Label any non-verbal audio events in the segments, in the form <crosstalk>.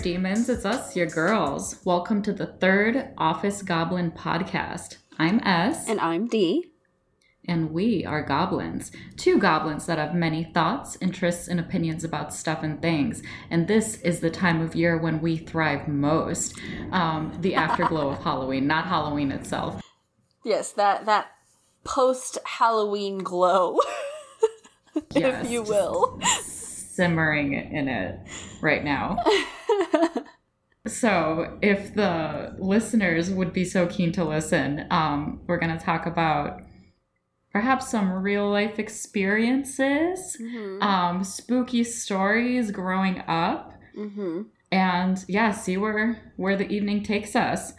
right. Hey there, demons. It's us, your girls. Welcome to the third Office Goblin podcast. I'm S. And I'm D. And we are goblins. Two goblins that have many thoughts, interests, and opinions about stuff and things. And this is the time of year when we thrive most. Um, the afterglow of <laughs> Halloween, not Halloween itself. Yes, that that post Halloween glow, <laughs> yes, if you will. <laughs> Simmering in it right now. <laughs> so, if the listeners would be so keen to listen, um, we're going to talk about perhaps some real life experiences, mm-hmm. um, spooky stories growing up, mm-hmm. and yeah, see where where the evening takes us.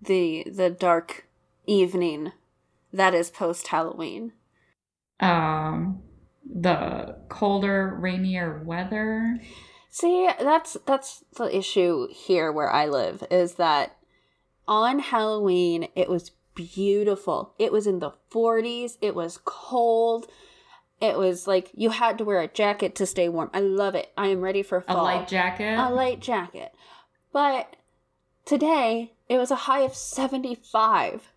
The the dark evening that is post Halloween. Um, the colder, rainier weather. See, that's that's the issue here where I live is that on Halloween it was beautiful. It was in the 40s. It was cold. It was like you had to wear a jacket to stay warm. I love it. I am ready for fall. A light jacket? A light jacket. But today it was a high of 75.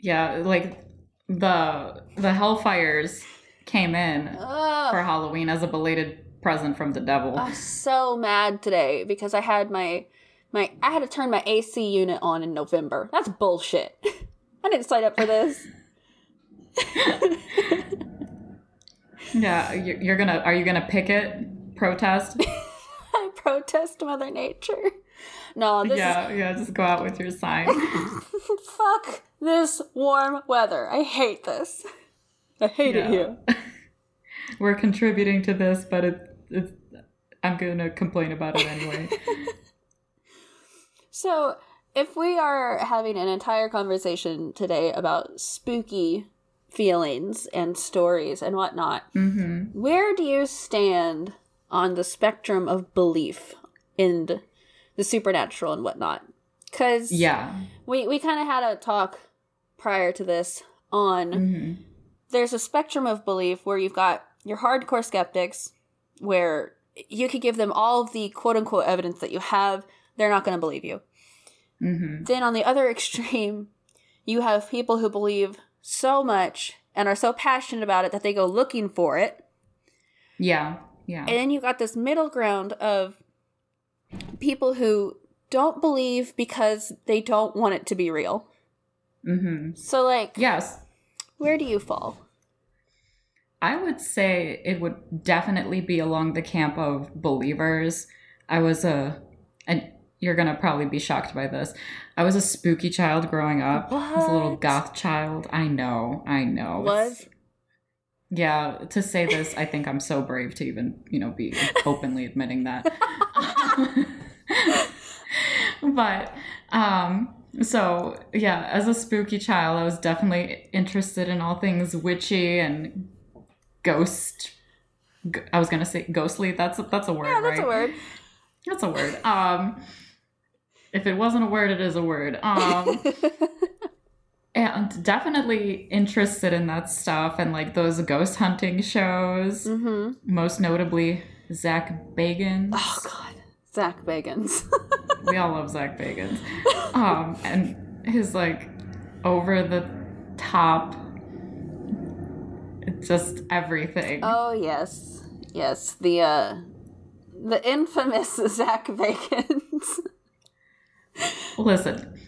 Yeah, like the the hellfires came in Ugh. for Halloween as a belated present from the devil. I'm so mad today because I had my my I had to turn my AC unit on in November. That's bullshit. <laughs> I didn't sign up for this. <laughs> yeah, you're gonna. Are you gonna picket protest? <laughs> I protest Mother Nature. No, this yeah, is... yeah. Just go out with your sign. Fuck this warm weather. I hate this. I hate yeah. it here. <laughs> We're contributing to this, but it, it's. I'm gonna complain about it anyway. <laughs> <laughs> so if we are having an entire conversation today about spooky feelings and stories and whatnot, mm-hmm. where do you stand on the spectrum of belief in the supernatural and whatnot? Because yeah, we we kind of had a talk prior to this on. Mm-hmm. There's a spectrum of belief where you've got your hardcore skeptics, where you could give them all of the quote unquote evidence that you have, they're not going to believe you. Mm-hmm. Then on the other <laughs> extreme, you have people who believe so much and are so passionate about it that they go looking for it. Yeah. Yeah. And then you got this middle ground of people who don't believe because they don't want it to be real. Mm-hmm. So, like, yes. Where do you fall? I would say it would definitely be along the camp of believers. I was a an you're gonna probably be shocked by this. I was a spooky child growing up. What? I was a little goth child. I know, I know. Was? Yeah, to say this, I think I'm so brave to even, you know, be openly admitting that. <laughs> but um so yeah, as a spooky child, I was definitely interested in all things witchy and ghost I was gonna say ghostly. That's that's a word, yeah, that's right? a word. That's a word. Um if it wasn't a word, it is a word. Um, <laughs> and definitely interested in that stuff and like those ghost hunting shows. Mm-hmm. Most notably, Zak Bagans. Oh God, Zak Bagans. <laughs> we all love Zak Bagans. <laughs> Um, and his like over the top, <laughs> just everything. Oh yes, yes. The uh, the infamous <laughs> Zak Bagans. Listen,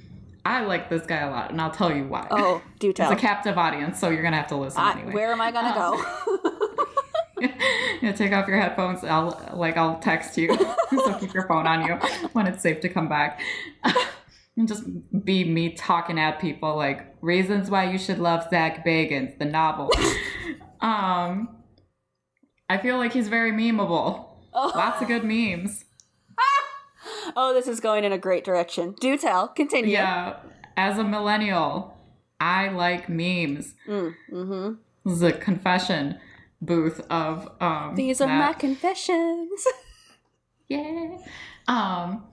I like this guy a lot, and I'll tell you why. Oh, do <laughs> tell. It's a captive audience, so you're gonna have to listen I, anyway. Where am I gonna um, go? yeah, take off your headphones. I'll like I'll text you, so keep your phone on you when it's safe to come back. and just be me talking at people like reasons why you should love Zak Bagans, the novel. <laughs> um, I feel like he's very memeable. Oh. Lots of good memes <laughs> oh, this is going in a great direction. Do tell. Continue. Yeah. As a millennial, I like memes. Mm, mm-hmm. This is a confession booth of um These are that. my confessions. <laughs> yeah. Um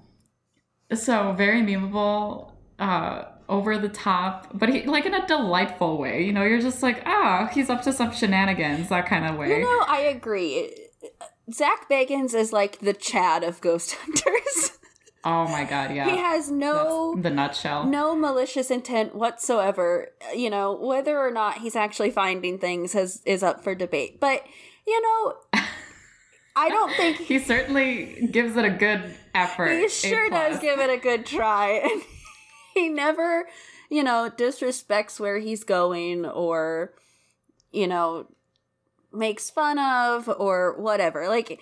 so very memeable, uh over the top, but he like in a delightful way. You know, you're just like, ah, he's up to some shenanigans, that kind of way. You know, I agree Zak Bagans is like the Chad of Ghost <laughs> Hunters. Oh my god, yeah. he has no That's the nutshell. no malicious intent whatsoever. You know, whether or not he's actually finding things has is up for debate. But you know, <laughs> I don't think He certainly gives it a good effort. he sure does give it a good try, <laughs> <laughs> he never, you know, disrespects where he's going or, you know, makes fun of or whatever. Like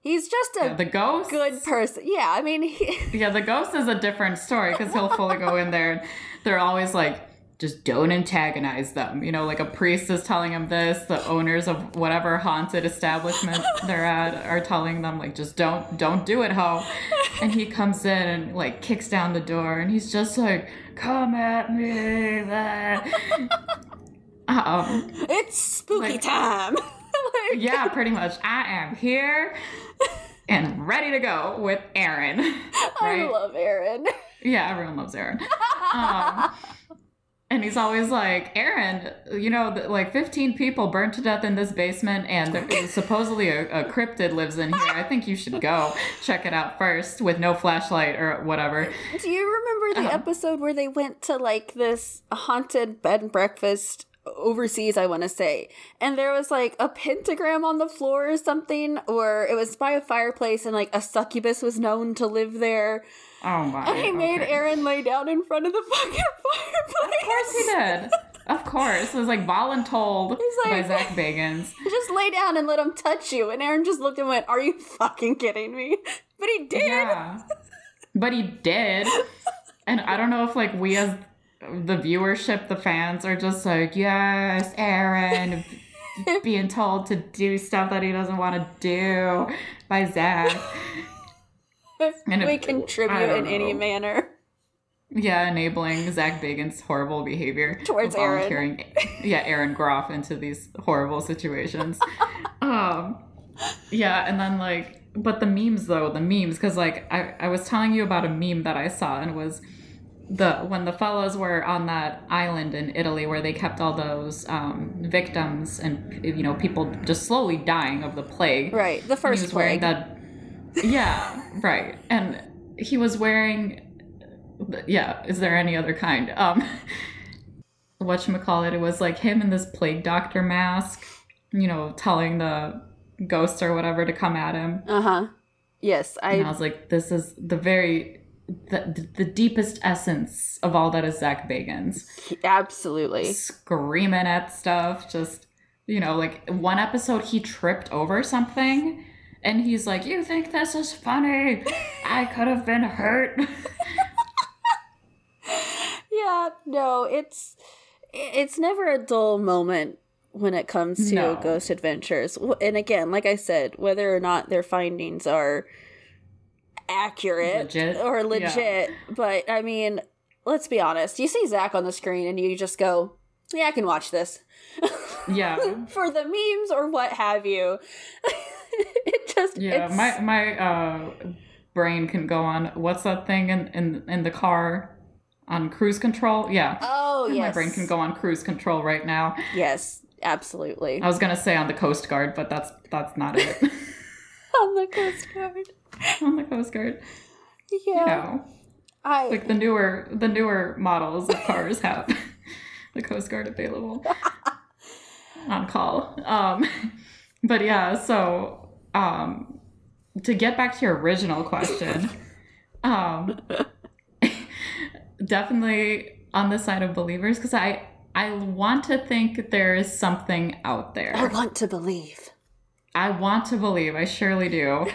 he's just a Yeah, the ghost. good person. Yeah, I mean, he, Yeah, the ghost is a different story because he'll fully go in there and they're always like, just don't antagonize them. You know, like a priest is telling him this, the owners of whatever haunted establishment <laughs> they're at are telling them like, just don't, don't do it, ho. And he comes in and like kicks down the door and he's just like, come at me. <laughs> um, it's spooky Like- time. <laughs> Like, yeah, pretty much. I am here and ready to go with Aaron. I love Aaron. Yeah, everyone loves Aaron. Um, and he's always like, Aaron, you know, like 15 people burned to death in this basement, and there, supposedly a, a cryptid lives in here. I think you should go check it out first with no flashlight or whatever. Do you remember the Uh-huh. episode where they went to like this haunted bed and breakfast overseas, I want to say, and there was like a pentagram on the floor or something, or it was by a fireplace and like a succubus was known to live there, Oh my. and he made. Aaron lay down in front of the <laughs> fucking fireplace. Of course he did. Of course. It was like voluntold like- by Zak <laughs> Bagans. Just lay down and let him touch you. And Aaron just looked and went, Are you fucking kidding me? <laughs> But he did. Yeah. But he did. And I don't know if like we as the viewership, the fans are just like, yes, Aaron being told to do stuff that he doesn't want to do by Zak. If <laughs> And we if- contribute in any manner. Yeah, enabling Zak Bagan's horrible behavior Towards Aaron. <laughs> Yeah, Aaron Groff into these horrible situations. <laughs> um, yeah, and then like, but the memes though, the memes, because like I, I was telling you about a meme that I saw and it was the when the fellows were on that island in Italy where they kept all those um, victims and you know people just slowly dying of the plague. Right. The he first wearing plague. that. Yeah, right. And he was wearing. Yeah, is there any other kind? Um, <laughs> what call it? It was like him in this plague doctor mask. You know, telling the ghosts or whatever to come at him. Uh huh. Yes, I And I I. was like, this is the very. The, the deepest essence of all that is Zak Bagans Absolutely. screaming at stuff. Just, you know, like one episode he tripped over something and he's like, You think this is funny? I could have been hurt. <laughs> Yeah. No, it's it's never a dull moment when it comes to No. ghost adventures. And again, like I said, whether or not their findings are accurate Legit. or Yeah. legit, but I mean, let's be honest. You see Zak on the screen and you just go, "Yeah, I can watch this." yeah. <laughs> for the memes or what have you. <laughs> <laughs> it just Yeah. it's, My my uh brain can go on what's that thing in, in in the car on cruise control? Yeah. oh yes, My brain can go on cruise control right now. Yes, absolutely. I was gonna say on the Coast Guard, but that's that's not it. <laughs> On the Coast Guard. <laughs> on the Coast Guard. Yeah, No. I like the newer the newer models of cars have the coast guard available on call um but yeah so um to get back to your original question <laughs> um definitely on the side of believers because i i want to think there is something out there I want to believe. I want to believe. I surely do.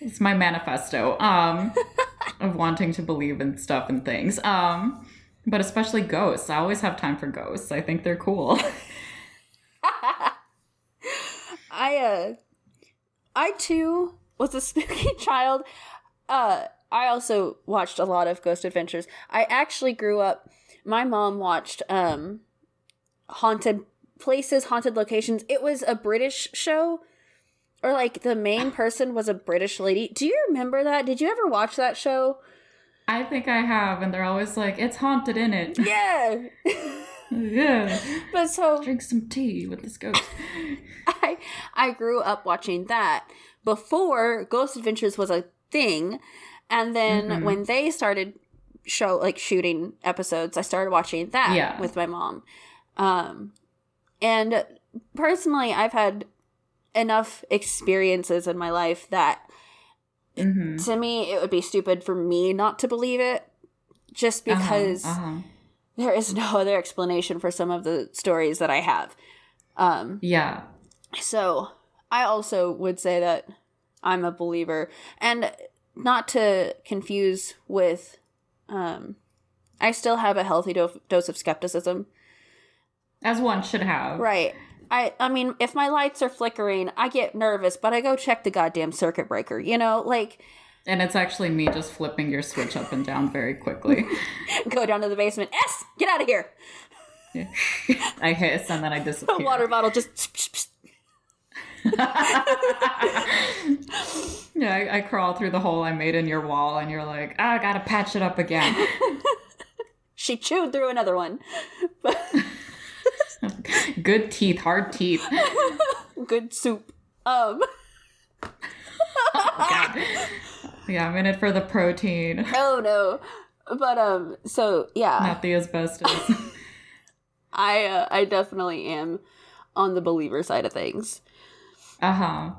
It's my manifesto um, <laughs> of wanting to believe in stuff and things. Um, but especially ghosts. I always have time for ghosts. I think they're cool. <laughs> I uh I too was a <laughs> spooky child. Uh I also watched a lot of Ghost Adventures. I actually grew up my mom watched um haunted places, haunted locations. It was a British show or like the main <laughs> person was a British lady. Do you remember that? Did you ever watch that show? I think I have, and they're always like, "It's haunted in it." Yeah. <laughs> yeah. But so Drink some tea with this <laughs> ghost. I I grew up watching that before Ghost Adventures was a thing, and then Mhm. when they started show like shooting episodes, I started watching that Yeah. with my mom. Um, and personally, I've had enough experiences in my life that hmm to me it would be stupid for me not to believe it, just because uh-huh. There is <laughs> no other explanation for some of the stories that I have. Um, Yeah. so I also would say that I'm a believer, and not to confuse with, um, I still have a healthy do- dose of skepticism. As one should have. Right. I I mean, if my lights are flickering, I get nervous, but I go check the goddamn circuit breaker. You know, like And it's actually me just flipping your switch up and down very quickly. <laughs> go down to the basement. S, get out of here. Yeah. <laughs> I hiss and then I <laughs> A disappear. water bottle just. yeah, I, I crawl through the hole I made in your wall, and you're like, ah, I gotta patch it up again. She chewed through another one. Good teeth, hard teeth. Good soup. Um. Yeah, I'm in it for the protein, <laughs> Oh no. But um. So yeah. not the asbestos. <laughs> I uh, I definitely am on the believer side of things. Uh huh.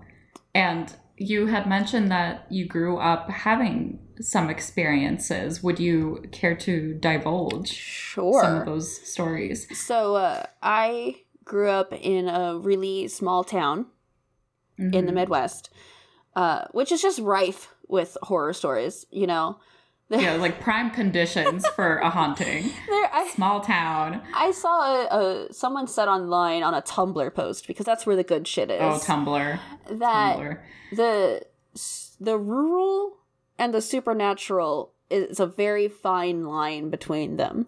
And you had mentioned that you grew up having some experiences. Would you care to divulge sure. some of those stories? So uh, I grew up in a really small town in the Mhm. Midwest, uh, which is just rife with horror stories. You know, <laughs> Yeah, like prime conditions for a haunting. <laughs> there I Small town. I saw a, a someone said online on a Tumblr post because that's where the good shit is. Oh, Tumblr. that Tumblr. the the rural and the supernatural is a very fine line between them.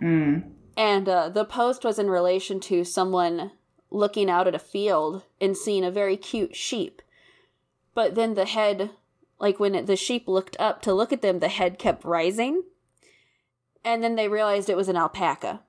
Mm. And uh, the post was in relation to someone looking out at a field and seeing a very cute sheep. But then the head, like when it, the sheep looked up to look at them, the head kept rising. And then they realized it was an alpaca.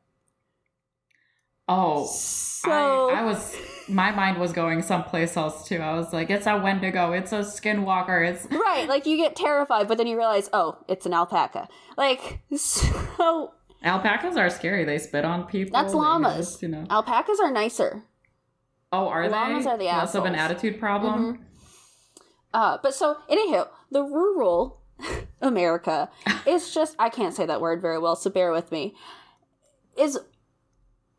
Oh, So I, I was. My mind was going someplace else too. I was like, it's a Wendigo. It's a Skinwalker. It's <laughs> right, like you get terrified, but then you realize, oh, it's an alpaca. Like <laughs> so, alpacas are scary. They spit on people. That's llamas. just, you know. alpacas are nicer. Oh, are Llamas they? are the Less of an attitude problem. Mm-hmm. Uh, but so, anyhow, the rural <laughs> America <laughs> is just, I can't say that word very well, so bear with me, is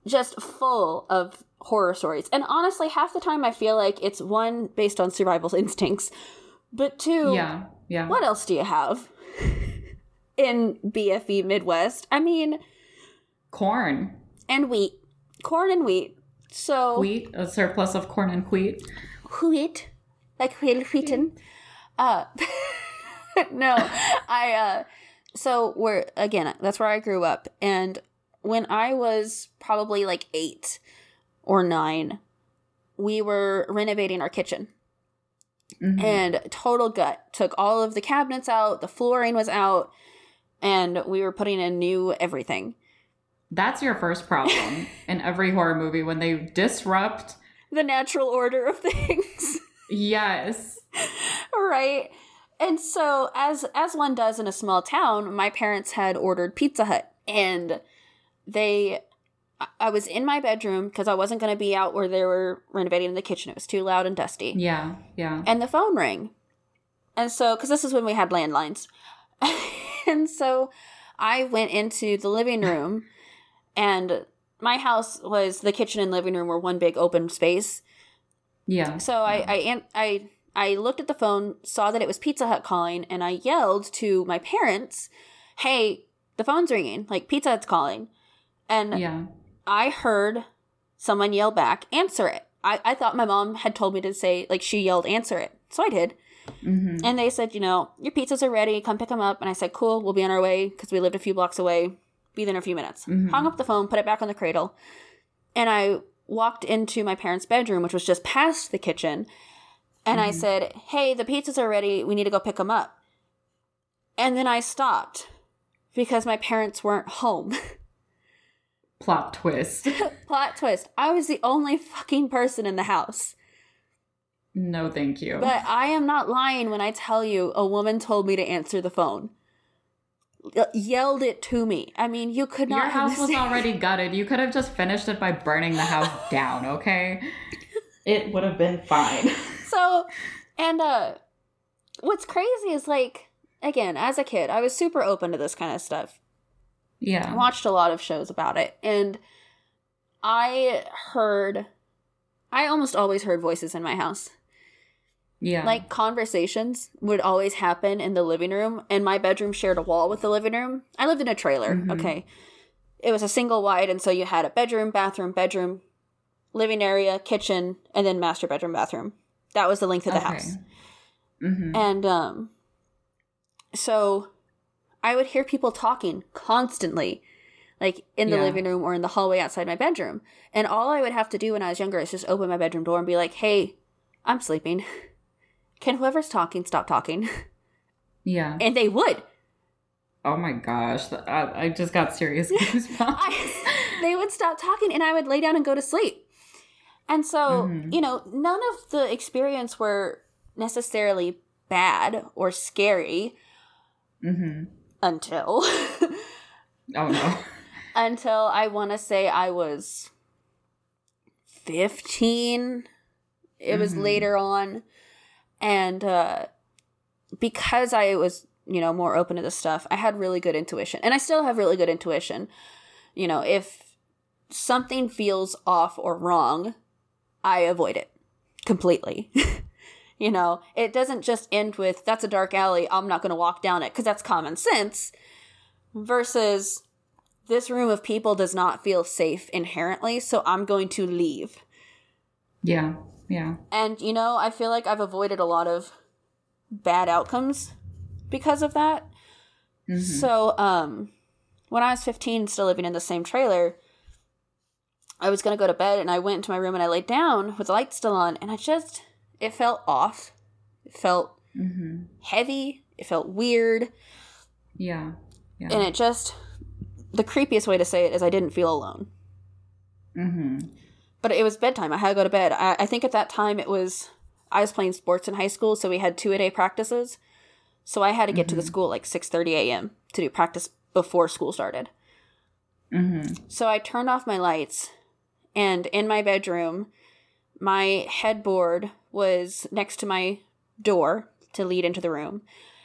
just full of horror stories. And honestly, half the time I feel like it's one, based on survival <laughs> instincts, but two, Yeah, yeah. what else do you have in BFE Midwest? I mean, Corn, and wheat, corn and wheat. So, wheat, a surplus of corn and wheat. wheat, like wheat wheaten. Uh, <laughs> no, I uh, so we're again. That's where I grew up, and when I was probably like eight or nine, we were renovating our kitchen, Mhm. and total gut took all of the cabinets out, the flooring was out, and we were putting in new everything. That's your first problem <laughs> in every horror movie when they disrupt. The natural order of <laughs> things. Yes. right? And so as as one does in a small town my parents had ordered pizza hut and they I- was in my bedroom because i wasn't going to be out where they were renovating the kitchen. It was too loud and dusty. Yeah, yeah. and the phone rang. And so because this is when we had landlines. <laughs> And so i went into the living room and my house was the kitchen and living room were one big open space Yeah. so I I I I looked at the phone, saw that it was Pizza Hut calling, and I yelled to my parents, "Hey, the phone's ringing! Like Pizza Hut's calling!" And Yeah. I heard someone yell back, "Answer it!" I I thought my mom had told me to say like she yelled, "Answer it!" So I did, hmm and they said, "You know, your pizzas are ready. Come pick them up." And I said, "Cool, we'll be on our way because we lived a few blocks away. Be there in a few minutes." Mhm. Hung up the phone, put it back on the cradle, and I walked into my parents' bedroom, which was just past the kitchen. And I Mhm. said, Hey, the pizzas are ready. We need to go pick them up. And then I stopped because my parents weren't home. <laughs> Plot twist. <laughs> Plot twist. I was the only fucking person in the house. No, thank you. But I am not lying when I tell you a woman told me to answer the phone. Y- yelled it to me. I mean, you could not Your house was already gutted. You could have just finished it by burning the house <laughs> down, okay? It would have been fine. <laughs> so and uh what's crazy is like again as a kid i was super open to this kind of stuff Yeah, i Yeah. watched a lot of shows about it and i heard i almost always heard voices in my house Yeah. like conversations would always happen in the living room and my bedroom shared a wall with the living room i lived in a trailer Mhm. okay it was a single wide and so you had a bedroom bathroom bedroom living area kitchen and then master bedroom bathroom that was the length of the house Mm-hmm. and um so I would hear people talking constantly like in the Yeah. living room or in the hallway outside my bedroom. And all I would have to do when I was younger is just open my bedroom door and be like, "Hey, I'm sleeping. <laughs> Can whoever's talking stop talking?" <laughs> Yeah. And they would. Oh my gosh. I, I just got serious <laughs> goosebumps. I, they would stop talking and I would lay down and go to sleep. And so, Mhm. you know, none of the experience were necessarily bad or scary mm-hmm. until Oh no. <laughs> until I want to say I was 15. It was Mhm. later on. And uh, because I was, you know, more open to this stuff, I had really good intuition. And I still have really good intuition. You know, if something feels off or wrong, I avoid it completely. <laughs> you know, it doesn't just end with, that's a dark alley, I'm not going to walk down it, because that's common sense, versus this room of people does not feel safe inherently, so I'm going to leave. Yeah. Yeah. And, you know, I feel like I've avoided a lot of bad outcomes because of that. Mhm. So, um, when I was 15, still living in the same trailer, I was going to go to bed and I went into my room and I laid down with the lights still on and I just, it felt off. It felt Mm-hmm. heavy. It felt weird. Yeah. Yeah. And it just, the creepiest way to say it is I didn't feel alone. mm-hmm. But it was bedtime. I had to go to bed. I, I think at that time it was, I was playing sports in high school, so we had two a day practices. So I had to get to the Mhm. school at like 6.30 a.m. to do practice before school started. Mm-hmm. So I turned off my lights, and in my bedroom, my headboard was next to my door to lead into the room.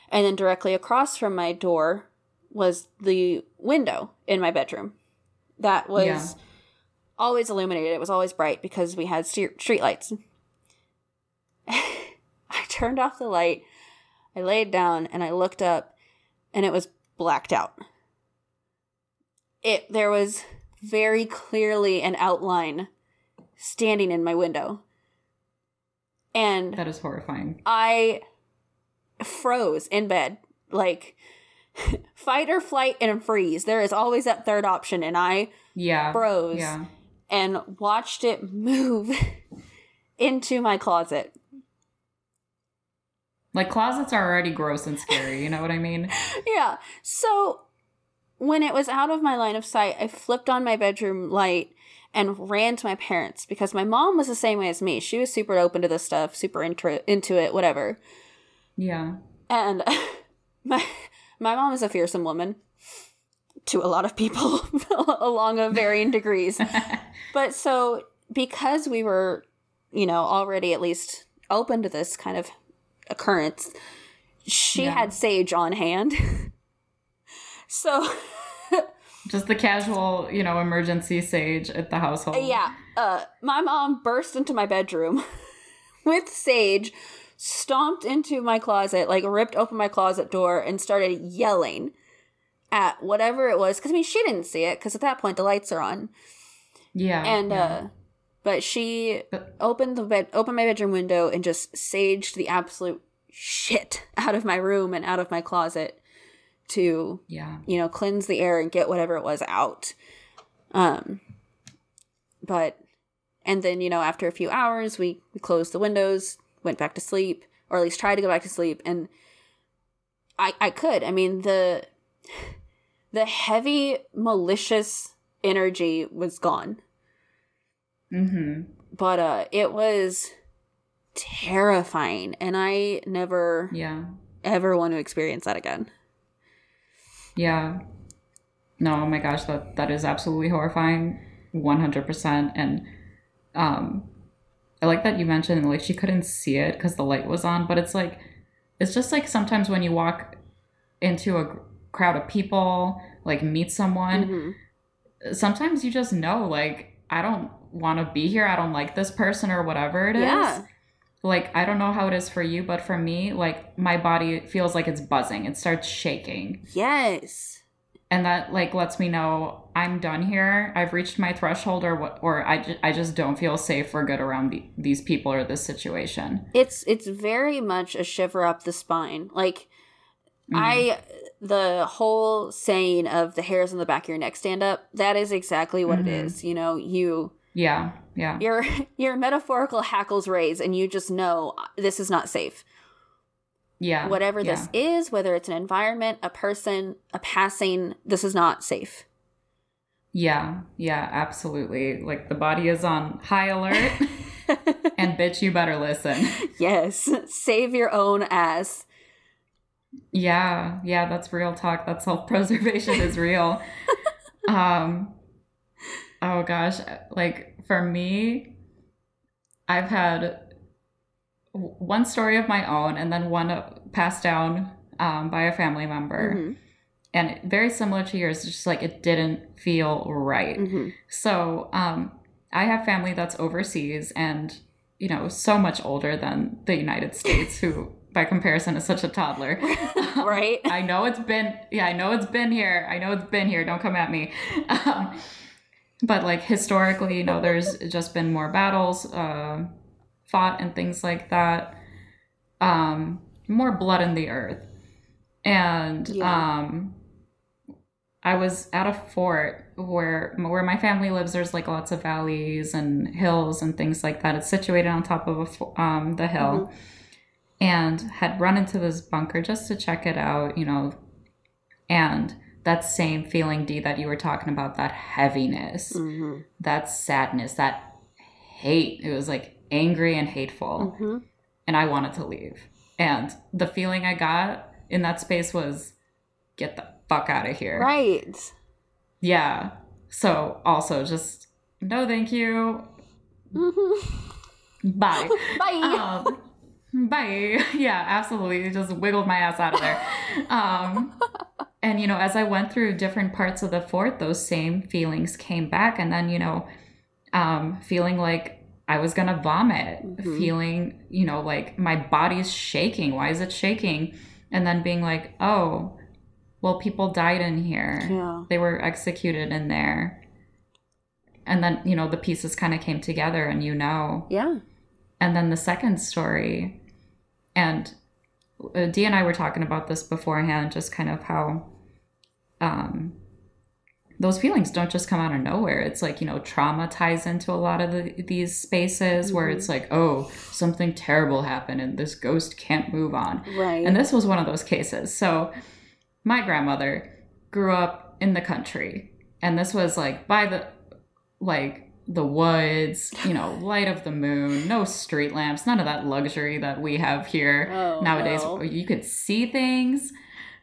And then directly across from my door was the window in my bedroom that was Yeah. Always illuminated. It was always bright because we had street lights. <laughs> I turned off the light, I laid down, and I looked up, and it was blacked out it there was very clearly an outline standing in my window and That is horrifying. i froze in bed like <laughs> fight or flight and freeze there is always that third option and i Yeah. froze Yeah. And watched it move <laughs> into my closet Like closets are already gross and scary. You know what I mean? <laughs> yeah. So when it was out of my line of sight, I flipped on my bedroom light and ran to my parents because my mom was the same way as me. She was super open to this stuff, super into into it, whatever. Yeah. And <laughs> my my mom is a fearsome woman to a lot of people <laughs> along a varying <laughs> degrees. But so because we were, you know, already at least open to this kind of occurrence, she Yeah. had sage on hand. <laughs> so Just the casual, you know, emergency sage at the household. yeah, uh my mom burst into my bedroom with sage, stomped into my closet, like ripped open my closet door and started yelling at whatever it was cuz I mean she didn't see it cuz at that point the lights are on. Yeah. and yeah. uh but she But- opened the bed opened my bedroom window and just saged the absolute shit <laughs> out of my room and out of my closet to yeah. you know cleanse the air and get whatever it was out um but and then you know after a few hours we, we closed the windows went back to sleep or at least tried to go back to sleep and i i could i mean the the heavy malicious energy was gone. Mm-hmm. But uh it was terrifying and I never Yeah. ever want to experience that again. Yeah. No, oh my gosh, that that is absolutely horrifying. 100% and um I like that you mentioned like she couldn't see it cuz the light was on, but it's like it's just like sometimes when you walk into a crowd of people, like meet someone, Mhm. sometimes you just know like I don't want to be here. I don't like this person or whatever it is. Yeah. Like I don't know how it is for you, but for me, like my body feels like it's buzzing. It starts shaking. Yes. And that like lets me know I'm done here. I've reached my threshold or what or I, ju- I just don't feel safe or good around the, these people or this situation. It's it's very much a shiver up the spine. Like Mhm. I the whole saying of the hairs on the back of your neck stand up, that is exactly what Mhm. it is. You know, you Yeah. Yeah. your <laughs> your metaphorical hackles raise and you just know uh, this is not safe. Yeah. Whatever yeah. this is, whether it's an environment, a person, a passing, this is not safe. Yeah. Yeah, absolutely. Like the body is on high alert <laughs> and bitch you better listen. yes, save your own ass. Yeah, yeah, that's real talk. That self preservation is real. <laughs> um, oh gosh, like for me, I've had one story of my own, and then one uh, passed down um, by a family member, Mhm, and very similar to yours. It's just like it didn't feel right. mhm. So, um, I have family that's overseas and, you know, so much older than the United States, who by comparison is such a toddler. <laughs> Right? <laughs> I know it's been, yeah, I know it's been here. I know it's been here. Don't come at me. <laughs> Um, but like historically, you know, there's just been more battles uh, fought and things like that. Um, more blood in the earth. And Yeah. um, I was at a fort where where my family lives. There's like lots of valleys and hills and things like that. It's situated on top of a um, the hill, and had run into this bunker just to check it out. You know, and that same feeling, D, that you were talking about, that heaviness, Mhm, that sadness, that hate. It was like angry and hateful, mhm. and I wanted to leave. And the feeling I got in that space was, get the fuck out of here. Right. Yeah. So also just no thank you. Mhm. Bye. <laughs> Bye. um, bye. <laughs> Yeah, absolutely. It Just wiggled my ass out of there. Um, <laughs> and you know, as I went through different parts of the fort, those same feelings came back, and then you know, um, feeling like I was gonna vomit, Mhm. feeling you know like my body's shaking. Why is it shaking? And then being like, oh, well, people died in here yeah. they were executed in there and then you know the pieces kind of came together and you know Yeah. and then the second story and uh, dee and i were talking about this beforehand just kind of how um those feelings don't just come out of nowhere it's like you know trauma ties into a lot of the, these spaces where Mhm. it's like oh something terrible happened and this ghost can't move on Right. and this was one of those cases. So, my grandmother grew up in the country, and this was like by the like the woods, you know, light of the moon, no street lamps, none of that luxury that we have here Oh, nowadays. no. You could see things,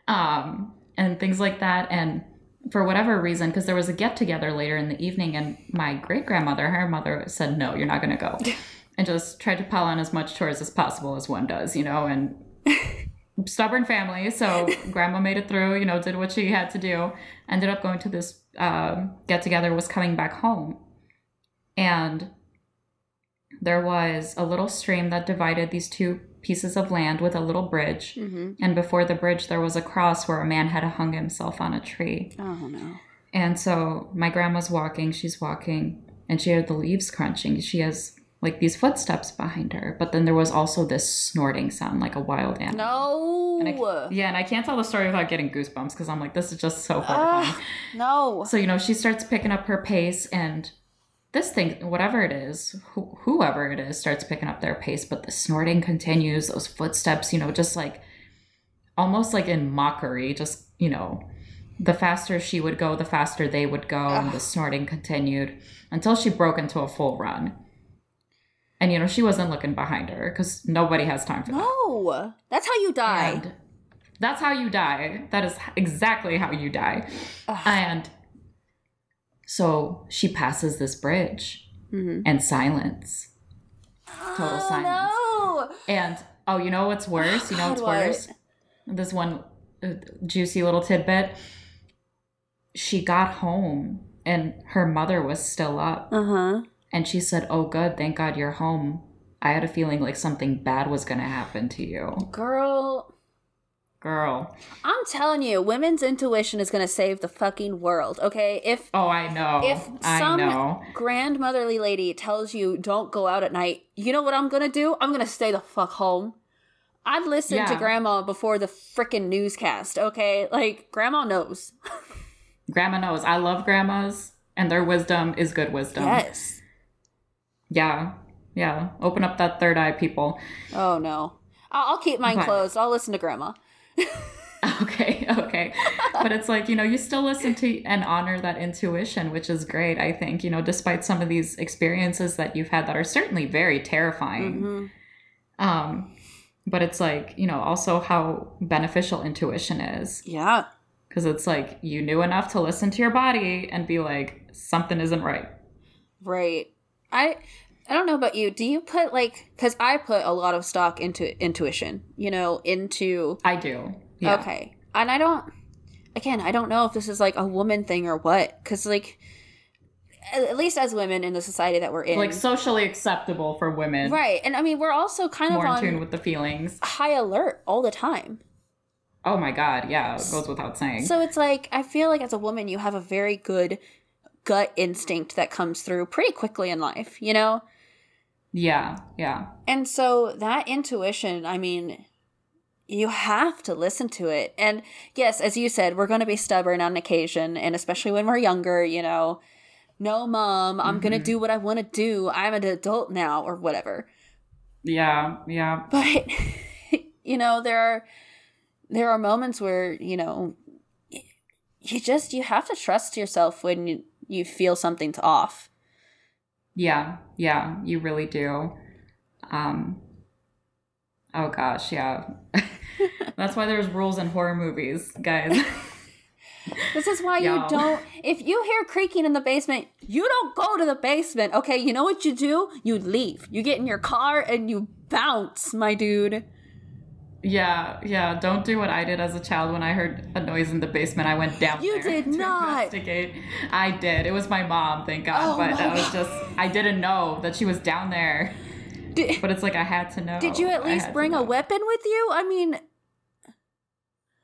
um, and things like that. And for whatever reason, because there was a get together later in the evening, and my great grandmother, her mother, said, "No, you're not going to go," <laughs> and just tried to pile on as much chores as possible as one does, you know, and <laughs> stubborn family. So grandma made it through, you know, did what she had to do. Ended up going to this um, get together, was coming back home. And there was a little stream that divided these two pieces of land with a little bridge. Mhm. And before the bridge, there was a cross where a man had hung himself on a tree. Oh no. And so my grandma's walking, she's walking, and she heard the leaves crunching. She has like these footsteps behind her, but then there was also this snorting sound like a wild animal. No. And I, yeah, and I can't tell the story without getting goosebumps because I'm like, this is just so horrifying. Ugh, no. So, you know, she starts picking up her pace, and this thing, whatever it is, wh- whoever it is, starts picking up their pace, but the snorting continues, those footsteps, you know, just like almost like in mockery, just, you know, the faster she would go, the faster they would go, and the snorting continued until she broke into a full run. And you know, she wasn't looking behind her because nobody has time for that. No, that's how you die. And that's how you die. That is exactly how you die. And so she passes this bridge Mhm. and silence. Total oh, silence. No. And oh, you know what's worse? You know what's what? worse? This one uh, juicy little tidbit. She got home and her mother was still up. Uh huh. And she said, Oh, good. Thank God you're home. I had a feeling like something bad was going to happen to you. Girl, Girl. I'm telling you, women's intuition is going to save the fucking world. Okay, if Oh, I know. if I some know. grandmotherly lady tells you don't go out at night, you know what I'm gonna do? I'm gonna stay the fuck home. I'd listen to grandma before the freaking newscast, okay? Like, grandma knows. Grandma knows. I love grandmas, and their wisdom is good wisdom. yes. Yeah. Yeah. Open up that third eye, people. Oh no. I'll, I'll keep mine But- closed. I'll listen to grandma. <laughs> Okay, okay. but it's like, you know, you still listen to and honor that intuition, which is great, I think, you know, despite some of these experiences that you've had that are certainly very terrifying. Mhm. Um, but it's like, you know, also how beneficial intuition is. Yeah. Because it's like you knew enough to listen to your body and be like, something isn't right. Right. I I don't know about you. Do you put like cuz I put a lot of stock into intuition, you know, into I do. Yeah. Okay. And I don't again, I don't know if this is like a woman thing or what cuz like at least as women in the society that we're in. Like socially acceptable for women. right. And I mean, we're also kind More of in tune with the feelings. high alert all the time. Oh my God. Yeah. It goes without saying. So it's like I feel like as a woman you have a very good gut instinct that comes through pretty quickly in life, you know? Yeah. Yeah. And so that intuition, I mean, you have to listen to it. And yes, as you said, we're going to be stubborn on occasion, and especially when we're younger, you know, no, mom, I'm going to mm-hmm. do what I want to do. I'm an adult now, or whatever. Yeah. Yeah. But, <laughs> you know, there are. There are moments where, you know, you just you have to trust yourself when you, you feel something's off. Yeah, yeah, you really do. Um Oh gosh, yeah. <laughs> That's why there's rules in horror movies, guys. <laughs> This is why you don't. If you hear creaking in the basement, you don't go to the basement. Okay, you know what you do? You leave. You get in your car and you bounce, my dude. Yeah, yeah, don't do what I did as a child when I heard a noise in the basement. I went down You there did to not. investigate. I did. It was my mom, thank God, Oh but I was just I didn't know that she was down there. Did, But it's like I had to know. did you at least bring a weapon with you? I mean,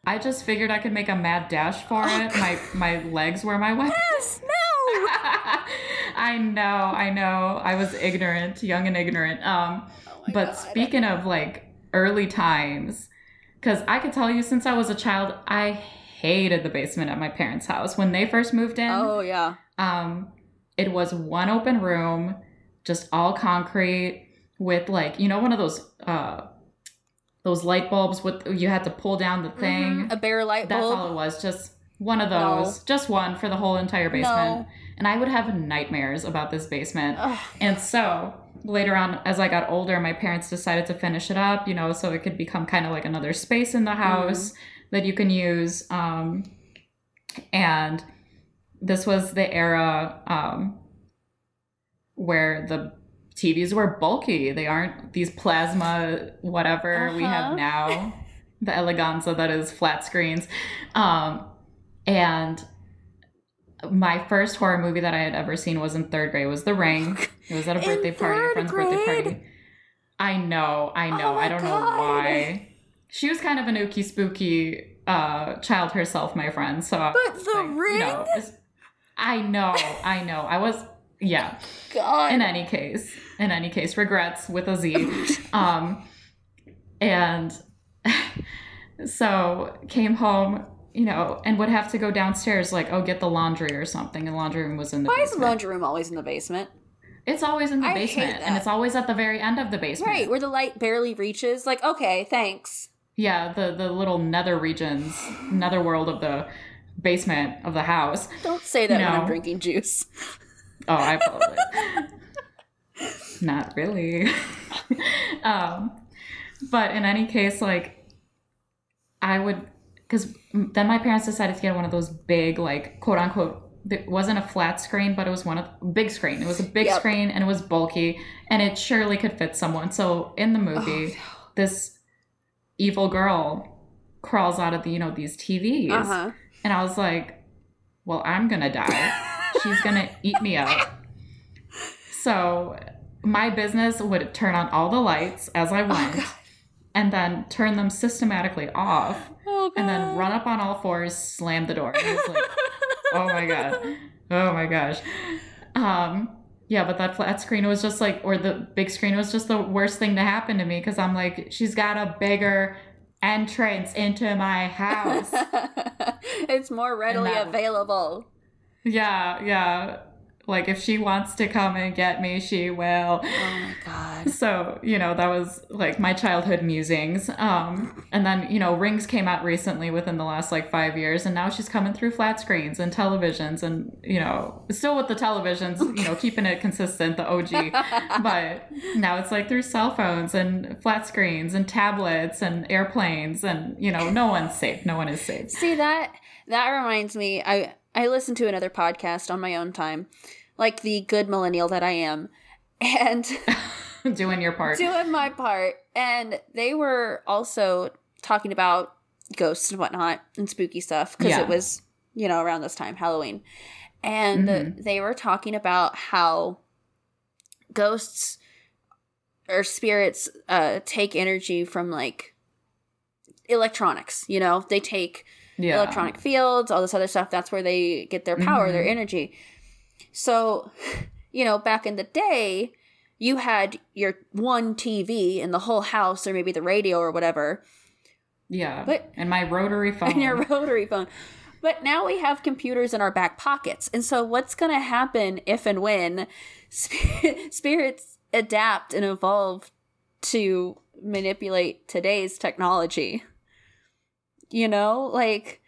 I just figured I could make a mad dash for it. My my legs were my weapon. yes, no. <laughs> I know, I know. I was ignorant, young and ignorant. Um, Oh but God. speaking of like early times, because I could tell you since I was a child, I hated the basement at my parents' house when they first moved in. Oh yeah. Um, it was one open room, just all concrete with like you know one of those uh those light bulbs with you had to pull down the thing. Mhm, A bare light bulb. That's all it was, just one of No. those, just one for the whole entire basement. No. And I would have nightmares about this basement. Ugh. And so later on, as I got older, my parents decided to finish it up, you know, so it could become kind of like another space in the house that you can use. Um, and this was the era um, where the TVs were bulky. They aren't these plasma, whatever we Uh-huh. have now, <laughs> the eleganza that is flat screens. Um, and my first horror movie that I had ever seen was in third grade. Was The Ring. It was at a <gasps> birthday party, a friend's birthday party. I know, I know. Oh I don't God. know why. She was kind of an ooky spooky uh, child herself, my friend. So, But the like, you ring. know, it's- I know, I know. I was, yeah. God. In any case, in any case, regrets with a Z. <laughs> Um, and <laughs> so came home, you know, and would have to go downstairs, like, oh, get the laundry or something. And the laundry room was in the basement. Why is the laundry room always in the basement? It's always in the I basement, and it's always at the very end of the basement. Right, where the light barely reaches. Like, okay, thanks. Yeah, the the little nether regions, nether world of the basement of the house. Don't say that You when I'm drinking juice. Oh, I probably. <laughs> Not really. <laughs> um, but in any case, like, I would, because then my parents decided to get one of those big, like, quote unquote, it wasn't a flat screen, but it was one of big screen. It was a big Yep. screen and it was bulky and it surely could fit someone. So in the movie, this evil girl crawls out of the, you know, these TVs. Uh huh. And I was like, well, I'm going to die. She's going to eat me up. <laughs> So my business would turn on all the lights as I went God. And then turn them systematically off Oh, and then run up on all fours, slam the door. Like, oh my God. Oh my gosh. Um, yeah, but that flat screen was just like, or the big screen was just the worst thing to happen to me because I'm like, she's got a bigger entrance into my house. <laughs> it's more readily that- available. Yeah, yeah. Like if she wants to come and get me, she will. Oh my god. So, you know, that was like my childhood musings. Um, and then, you know, Rings came out recently within the last like five years, and now she's coming through flat screens and televisions and, you know, still with the televisions, you know, keeping it consistent, the OG. <laughs> but now it's like through cell phones and flat screens and tablets and airplanes and, you know, no one's safe. No one is safe. See that that reminds me. I I listened to another podcast on my own time, like the good millennial that I am, and <laughs> Doing your part. doing my part. And they were also talking about ghosts and whatnot and spooky stuff because Yeah. it was you know around this time Halloween, and Mhm. they were talking about how ghosts or spirits uh take energy from like electronics you know they take yeah. electronic fields, all this other stuff. That's where they get their power, their Mhm. energy. So, you know, back in the day, you had your one TV in the whole house, or maybe the radio or whatever, Yeah. But- and my rotary phone. <laughs> and your rotary phone. But now we have computers in our back pockets. And so, what's going to happen if and when sp- <laughs> spirits adapt and evolve to manipulate today's technology? You know, like,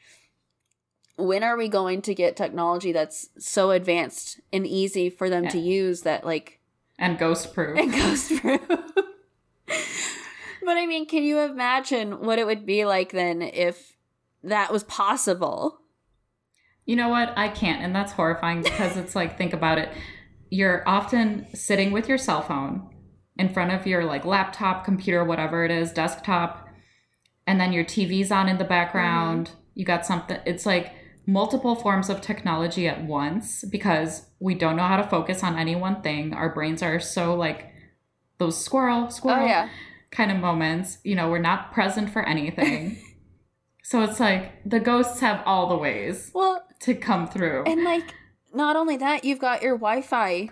when are we going to get technology that's so advanced and easy for them to use that, like, and ghost proof. <laughs> and goes through? but I mean, can you imagine what it would be like then if that was possible? You know what? I can't. And that's horrifying because it's like, think about it. You're often sitting with your cell phone in front of your like laptop, computer, whatever it is, desktop, and then your TV's on in the background. You got something. It's like multiple forms of technology at once because we don't know how to focus on any one thing. Our brains are so like those squirrel, squirrel Oh yeah. kind of moments. You know, we're not present for anything. <laughs> so it's like the ghosts have all the ways Well, to come through. and like not only that, you've got your Wi-Fi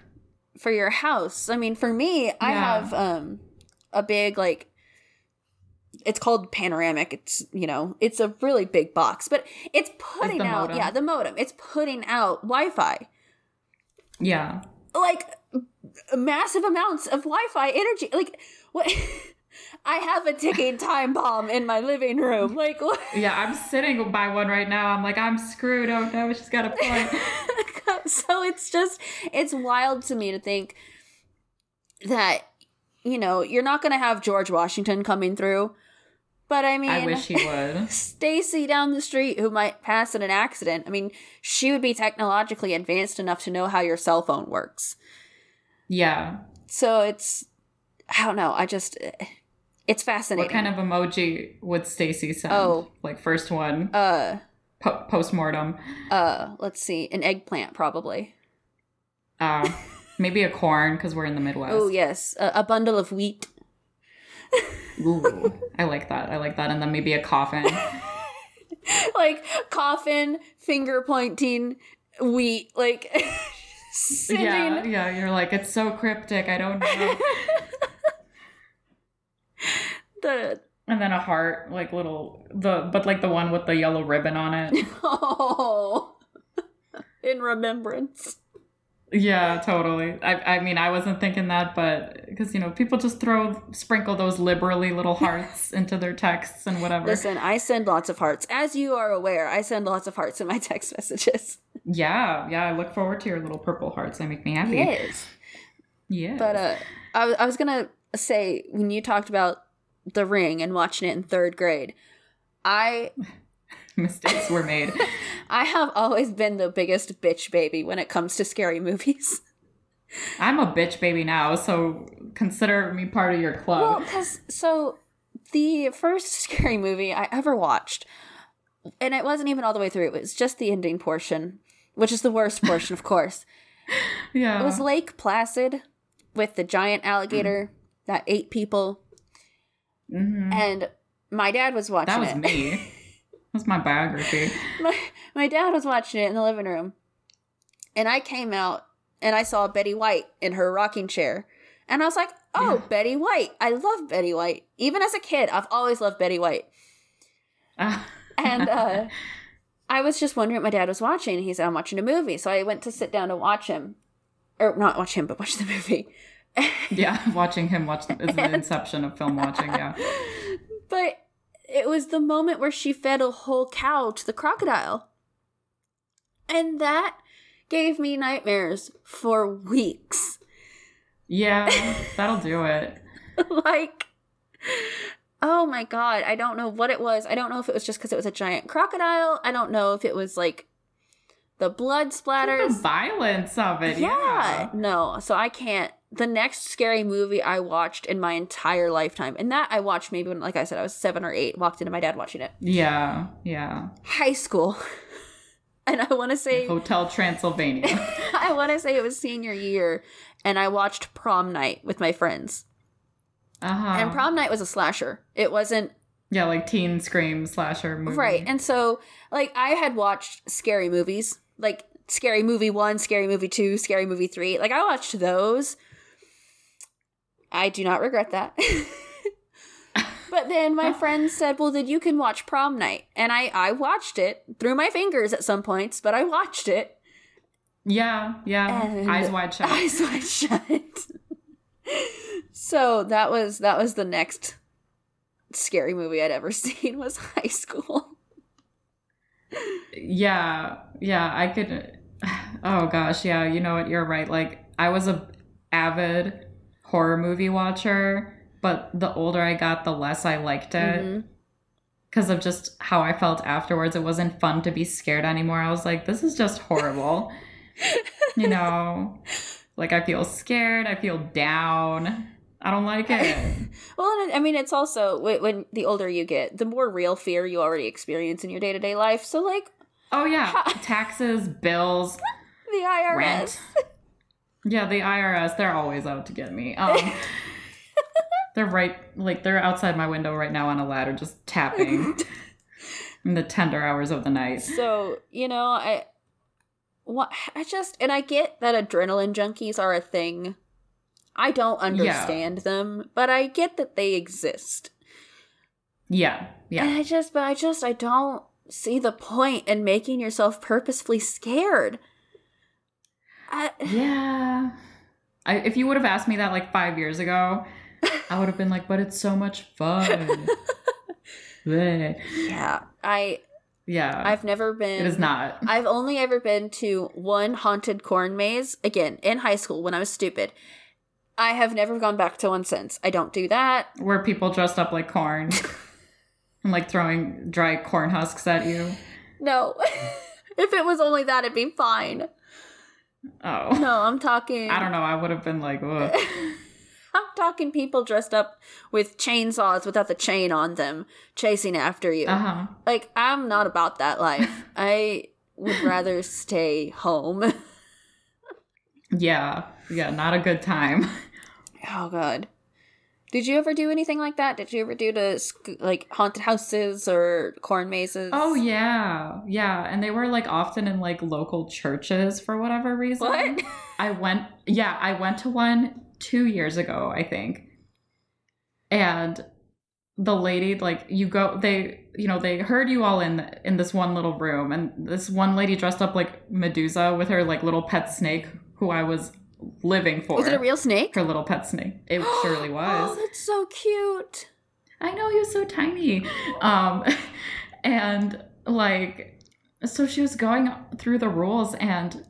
for your house. I mean, for me, I have um a big like it's called panoramic. It's you know, it's a really big box, but it's putting the out modem. yeah, the modem. It's putting out Wi-Fi. yeah. Like massive amounts of Wi-Fi energy. Like what <laughs> I have a ticking time bomb in my living room. <laughs> Like what? Yeah, I'm sitting by one right now. I'm like, I'm screwed. Oh no, she's got a <laughs> point. so it's just it's wild to me to think that you know you're not going to have George Washington coming through, but I mean, I wish he would. <laughs> Stacy down the street who might pass in an accident. I mean, she would be technologically advanced enough to know how your cell phone works. Yeah. So it's I don't know. I just it's fascinating. What kind of emoji would Stacy send? Oh. like first one uh po- post mortem. uh let's see, an eggplant probably. Uh, <laughs> maybe a corn because we're in the Midwest. Oh yes, a, a bundle of wheat. Ooh, I like that. I like that. And then maybe a coffin. <laughs> like coffin finger pointing wheat like sending <laughs> yeah, yeah. You're like, it's so cryptic. I don't know. <laughs> the and then a heart, like little the, but like the one with the yellow ribbon on it. oh in remembrance Yeah, totally. I, I mean, I wasn't thinking that, but because, you know, people just throw, sprinkle those liberally little hearts <laughs> into their texts and whatever. Listen, I send lots of hearts. As you are aware, I send lots of hearts in my <laughs> text messages. Yeah, yeah. I look forward to your little purple hearts. They make me happy. Yes. Yeah. But uh, I was going to say, when you talked about The Ring and watching it in third grade, I <laughs> <laughs> mistakes were made. <laughs> I have always been the biggest bitch baby when it comes to scary movies. <laughs> I'm a bitch baby now, so consider me part of your club. Well, because so the first scary movie I ever watched, and it wasn't even all the way through. It was just the ending portion, which is the worst portion, of course. yeah, It was Lake Placid with the giant alligator that ate people, Mhm. and my dad was watching that was it. me. That's my biography. <laughs> my, my dad was watching it in the living room and i came out and i saw betty white in her rocking chair and i was like oh Yeah. betty white i love betty white even as a kid i've always loved betty white Ah. and uh, <laughs> i was just wondering what my dad was watching he said i'm watching a movie so i went to sit down to watch him or not watch him but watch the movie yeah, watching him watch the, is the <laughs> inception of film watching. Yeah. but it was the moment where she fed a whole cow to the crocodile. And that gave me nightmares for weeks. Yeah, <laughs> that'll do it. like, oh my god, I don't know what it was. I don't know if it was just because it was a giant crocodile. I don't know if it was like the blood splatters, The violence of it. Yeah. Yeah. No, so I can't. The next scary movie I watched in my entire lifetime, and that I watched maybe when, like I said, I was seven or eight, walked into my dad watching it. Yeah. Yeah. high school. <laughs> And I want to say Hotel Transylvania. <laughs> I want to say it was senior year and I watched Prom Night with my friends. Uh-huh. And Prom Night was a slasher. It wasn't yeah, like teen scream slasher movie. right. And so like I had watched scary movies, like Scary Movie 1, Scary Movie 2, Scary Movie 3. Like I watched those. I do not regret that. <laughs> But then my <laughs> friend said, "Well, then you can watch Prom Night," and I I watched it through my fingers at some points, but I watched it. Yeah, yeah. And- Eyes wide shut. Eyes wide <laughs> shut. so that was that was the next scary movie I'd ever seen was High School. Yeah, yeah, I could. <sighs> Oh gosh, yeah, you know what? You're right. Like, I was a avid horror movie watcher, but the older I got, the less I liked it mm-hmm. because of just how I felt afterwards. It wasn't fun to be scared anymore. I was like, this is just horrible. <laughs> you know, like I feel scared. I feel down. I don't like it. <laughs> Well, and I mean, it's also when, when the older you get, the more real fear you already experience in your day to day life. So, like Oh yeah, taxes, bills, <laughs> the IRS. rent. Yeah, the IRS, they're always out to get me. Um, <laughs> they're right, like, they're outside my window right now on a ladder just tapping <laughs> in the tender hours of the night. So you know, I what I just and I get that adrenaline junkies are a thing. I don't understand them, but I get that they exist. Yeah, yeah. And I just, but I just, I don't see the point in making yourself purposefully scared. I, <laughs> Yeah. I, if you would have asked me that like five years ago, I would have been like, but it's so much fun. <laughs> Yeah, I, yeah. I've never been. it is not. I've only ever been to one haunted corn maze, again, in high school when I was stupid. I have never gone back to one since. I don't do that. Where people dressed up like corn <laughs> and like throwing dry corn husks at you. No. if it was only that, it'd be fine. Oh. No, I'm talking. I don't know. I would have been like, Ugh. <laughs> I'm talking people dressed up with chainsaws without the chain on them, chasing after you. uh huh. Like, I'm not about that life. <laughs> I would rather stay home. <laughs> Yeah. Yeah. Not a good time. Oh, God. Did you ever do anything like that? Did you ever do to like haunted houses or corn mazes? Oh, yeah. Yeah. And they were like often in like local churches for whatever reason. What? <laughs> I went, yeah, I went to one two years ago, I think. And the lady, like, you go, they, you know, they herd you all in in this one little room, and this one lady dressed up like Medusa with her like little pet snake, who I was living for. Was it a real snake? Her little pet snake. It <gasps> surely was. Oh, that's so cute. I know he was so tiny. Um, <laughs> and like, so she was going through the rules and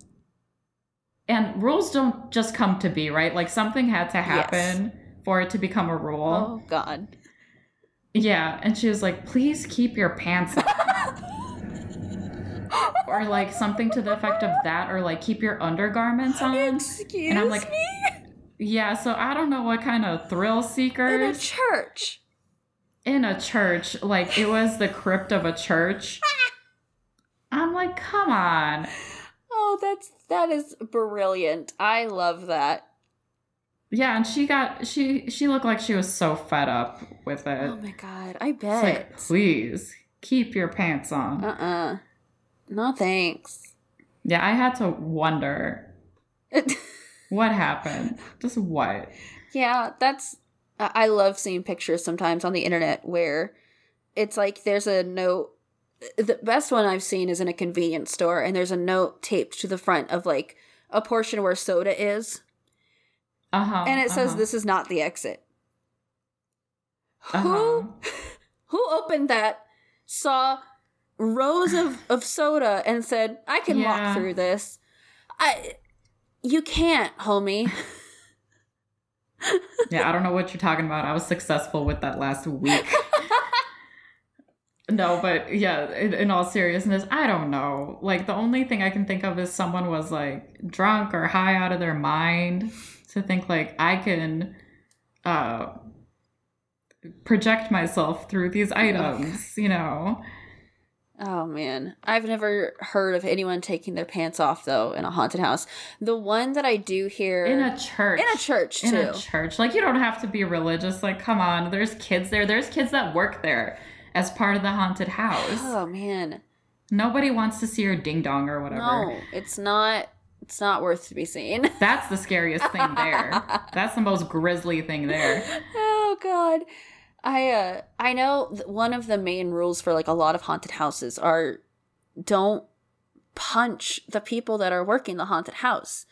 and rules don't just come to be, right? Like something had to happen yes. for it to become a rule. Oh God. Yeah, and she was like, "Please keep your pants on." <laughs> or like something to the effect of that, or like keep your undergarments on. Excuse and I'm like, me? Yeah, so I don't know what kind of thrill seekers in a church. In a church, like it was the crypt of a church. I'm like, come on. Oh, that's that is brilliant. I love that. Yeah, and she got she she looked like she was so fed up with it. Oh my god, I bet. like, please keep your pants on. Uh uh-uh. uh No thanks. Yeah, I had to wonder <laughs> what happened. Just what? Yeah, that's. I love seeing pictures sometimes on the internet where it's like there's a note the best one I've seen is in a convenience store, and there's a note taped to the front of like a portion where soda is. Uh-huh, and it uh-huh. says this is not the exit. Uh-huh. Who <laughs> who opened that, saw rows of, of soda and said, I can yeah. walk through this. I you can't, homie. <laughs> <laughs> yeah, I don't know what you're talking about. I was successful with that last week. No, but yeah, in, in, all seriousness, I don't know. Like the only thing I can think of is someone was like drunk or high out of their mind to think like I can uh project myself through these items, you know. Oh man, I've never heard of anyone taking their pants off though in a haunted house. The one that I do hear in a church, in a church, too. in a church. Like you don't have to be religious. Like come on, there's kids there. There's kids that work there as part of the haunted house. Oh man. Nobody wants to see your ding dong or whatever. No, it's not it's not worth to be seen. <laughs> That's the scariest thing there. That's the most grisly thing there. <laughs> Oh god. I uh I know one of the main rules for like a lot of haunted houses are don't punch the people that are working the haunted house.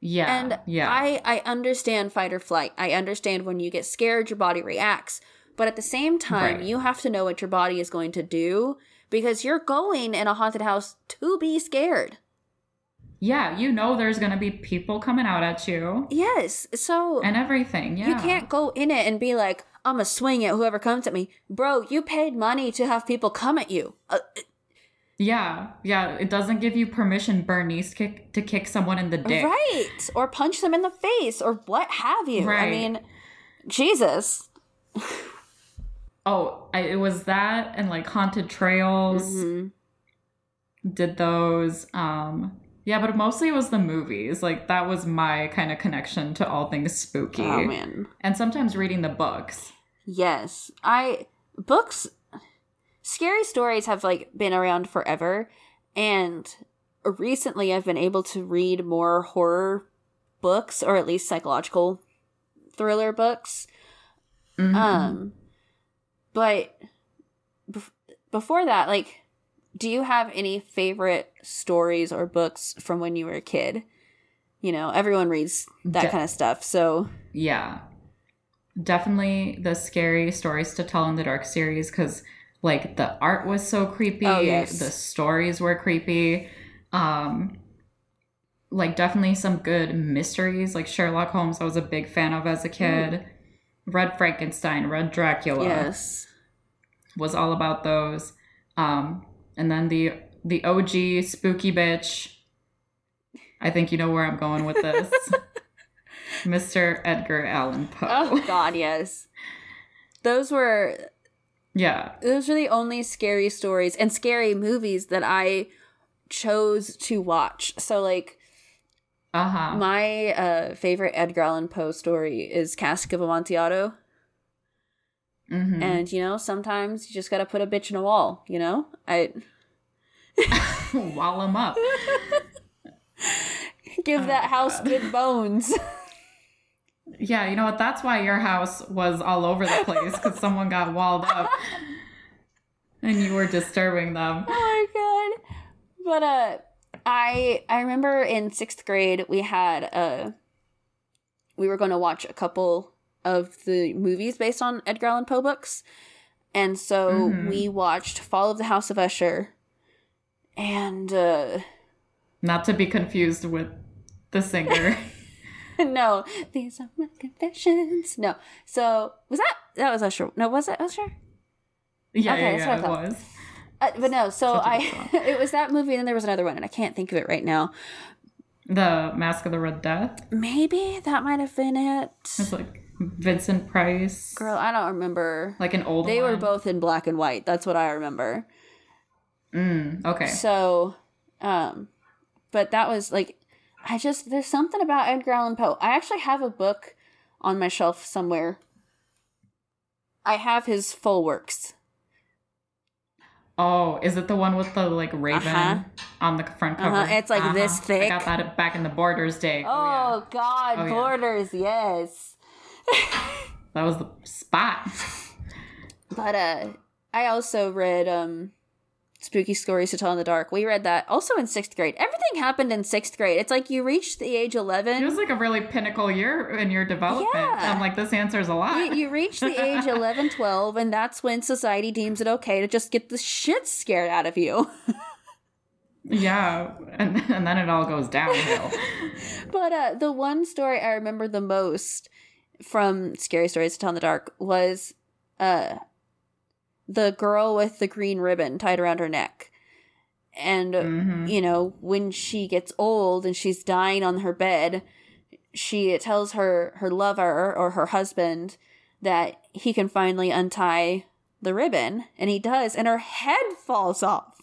Yeah. And yeah. I I understand fight or flight. I understand when you get scared your body reacts. But at the same time, right. you have to know what your body is going to do because you're going in a haunted house to be scared. Yeah, you know there's going to be people coming out at you. Yes. So and everything. Yeah. You can't go in it and be like, "I'm going to swing at whoever comes at me." Bro, you paid money to have people come at you. Uh, yeah, yeah. It doesn't give you permission, Bernice, kick, to kick someone in the dick. Right. Or punch them in the face or what have you. Right. I mean, Jesus. Oh, I, it was that and like haunted trails. Mm-hmm. Did those. Um yeah, but mostly it was the movies. Like that was my kind of connection to all things spooky. Oh man. And sometimes reading the books. Yes. I books scary stories have like been around forever and recently I've been able to read more horror books or at least psychological thriller books. Mm-hmm. Um but before that, like, do you have any favorite stories or books from when you were a kid? You know, everyone reads that De- kind of stuff. So, yeah. Definitely the scary stories to tell in the dark series because like the art was so creepy, oh, yes. the stories were creepy. Um like definitely some good mysteries like Sherlock Holmes I was a big fan of as a kid. Mm. Read Frankenstein, Read Dracula. Yes was all about those. Um, and then the the OG spooky bitch. I think you know where I'm going with this. <laughs> Mr. Edgar Allan Poe. Oh God, yes. Those were yeah. Those are the only scary stories and scary movies that I chose to watch. So like uh-huh. My uh, favorite Edgar Allan Poe story is Cask of Amontillado. Mm-hmm. And you know, sometimes you just gotta put a bitch in a wall. You know, I <laughs> wall them up. <laughs> Give oh, that house God. good bones. <laughs> yeah, you know what? That's why your house was all over the place because someone got walled up <laughs> and you were disturbing them. Oh my God! But uh, I I remember in sixth grade we had a we were going to watch a couple of the movies based on Edgar Allan Poe books, and so Mhm. we watched Fall of the House of Usher, and uh, Not to be confused with the singer. <laughs> <laughs> no, these are my confessions. No, so was that that was Usher? No, was it Usher? yeah, Okay, yeah, that's yeah, what it I thought. was. Uh, but no, so I <laughs> it was that movie, and then there was another one, and I can't think of it right now. The Mask of the Red Death. Maybe that might have been it. It's like Vincent Price. Girl, I don't remember. Like an old They were both in black and white. That's what I remember. Mm, okay. So, um, but that was like, I just there's something about Edgar Allan Poe. I actually have a book on my shelf somewhere. I have his full works. Oh, is it the one with the like raven Uh-huh. on the front cover? Uh-huh, it's, like, this thick. I got that back in the Borders day. Oh, Oh, God, Oh, yeah. Borders, yes. That was the spot. <laughs> But uh, I also read um, Spooky Stories to Tell in the Dark. We read that also in sixth grade. Everything happened in sixth grade. It's like you reached the age eleven. It was like a really pinnacle year in your development. Yeah. I'm like, this answers a lot. you, you reach the age <laughs> 11 12 and that's when society deems it okay to just get the shit scared out of you <laughs> yeah, and, and then it all goes downhill. <laughs> but uh the one story i remember the most from scary stories to tell in the dark was uh the girl with the green ribbon tied around her neck and Mhm. you know when she gets old and she's dying on her bed she tells her her lover or her husband that he can finally untie the ribbon and he does and her head falls off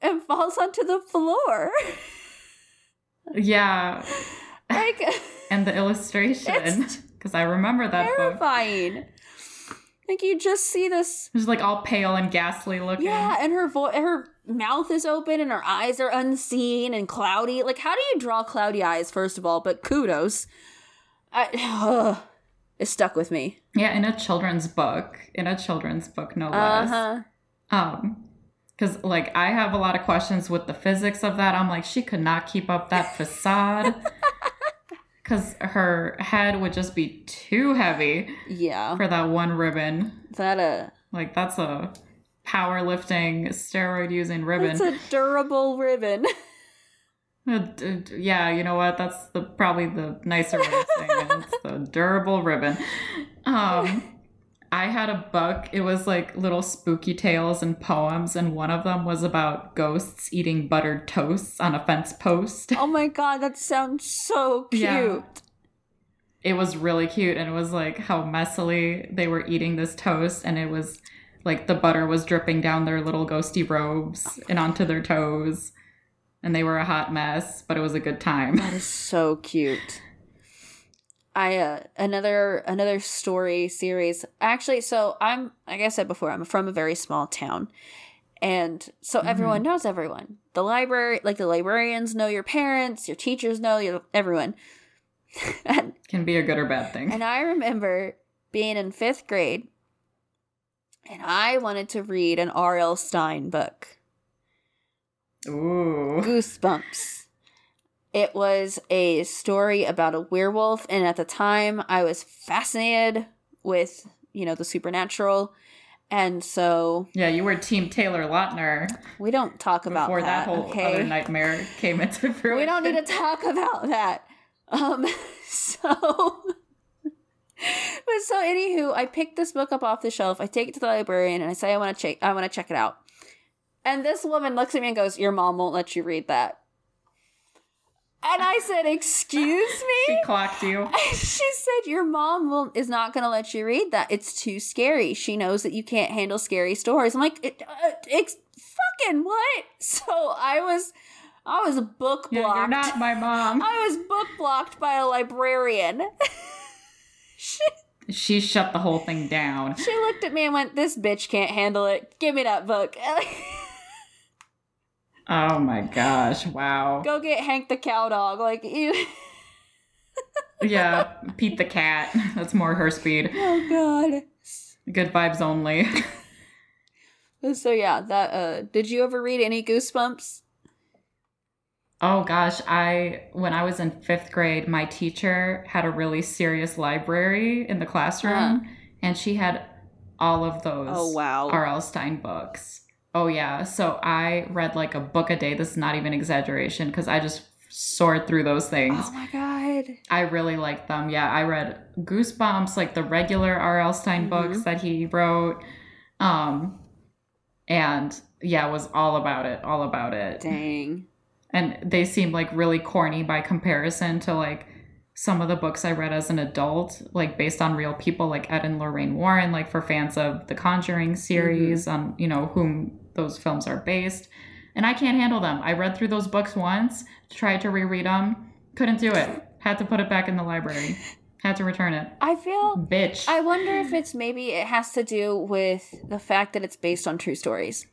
and falls onto the floor Yeah, <laughs> like and the <laughs> illustration because I remember that book. Like you just see this was like all pale and ghastly looking. yeah and her voice, her mouth is open and her eyes are unseen and cloudy like how do you draw cloudy eyes first of all but kudos I, it stuck with me Yeah, in a children's book, in a children's book, no less. uh-huh Um, because like I have a lot of questions with the physics of that. I'm like, she could not keep up that <laughs> facade. Because her head would just be too heavy yeah for that one ribbon. that uh Like that's a powerlifting steroid using ribbon. it's a durable ribbon <laughs> Uh, yeah, you know what? That's the probably the nicer way of saying it. It's the durable ribbon. Um, I had a book. It was like little spooky tales and poems, and one of them was about ghosts eating buttered toasts on a fence post. oh my god that sounds so cute Yeah. It was really cute, and it was like how messily they were eating this toast, and it was like the butter was dripping down their little ghosty robes and onto their toes, and they were a hot mess, but it was a good time. That is so cute. I uh another another story series. Actually, so I'm like I said before, I'm from a very small town. And so everyone knows everyone. The library, like the librarians know your parents, your teachers know your everyone. <laughs> and Can be a good or bad thing. and I remember being in 5th grade and I wanted to read an R.L. Stine book. Ooh. Goosebumps. It was a story about a werewolf, and at the time I was fascinated with, you know, the supernatural. And so Yeah, you were Team Taylor Lautner we don't talk about before that, that, whole okay? other nightmare came into fruition. <laughs> we don't need to talk about that. Um, <laughs> so, but so anywho, I picked this book up off the shelf. I take it to the librarian and I say I want to check. I want to check it out. And this woman looks at me and goes, "Your mom won't let you read that." And I said, "Excuse <laughs> me? She clocked you. <laughs> she said, "Your mom will, is not going to let you read that. It's too scary. She knows that you can't handle scary stories." I'm like, it, uh, "It's fucking what?" <laughs> So I was, I was book blocked. Yeah, you're not my mom. I was book blocked by a librarian. she, She shut the whole thing down. she looked at me and went, "This bitch can't handle it. Give me that book. Oh my gosh! Wow. Go get Hank the cow dog." Like <laughs> you. Yeah, Pete the cat. <laughs> That's more her speed. oh god. Good vibes only. <laughs> So yeah, that. uh Did you ever read any Goosebumps? Oh gosh, I when I was in 5th grade, my teacher had a really serious library in the classroom Uh-huh. and she had all of those Oh wow. R.L. Stine books. Oh yeah, so I read like a book a day. This is not even exaggeration because I just soared through those things. Oh my god. I really liked them. Yeah, I read Goosebumps, like the regular R.L. Stine Mhm. books that he wrote. Um and yeah, was all about it, all about it. Dang. And they seem like really corny by comparison to like some of the books I read as an adult, like based on real people like Ed and Lorraine Warren, like for fans of the Conjuring series, on you know, whom those films are based. And I can't handle them. I read through those books once, tried to reread them, couldn't do it. Had to put it back in the library. Had to return it. I feel Bitch. I wonder if it's maybe it has to do with the fact that it's based on true stories.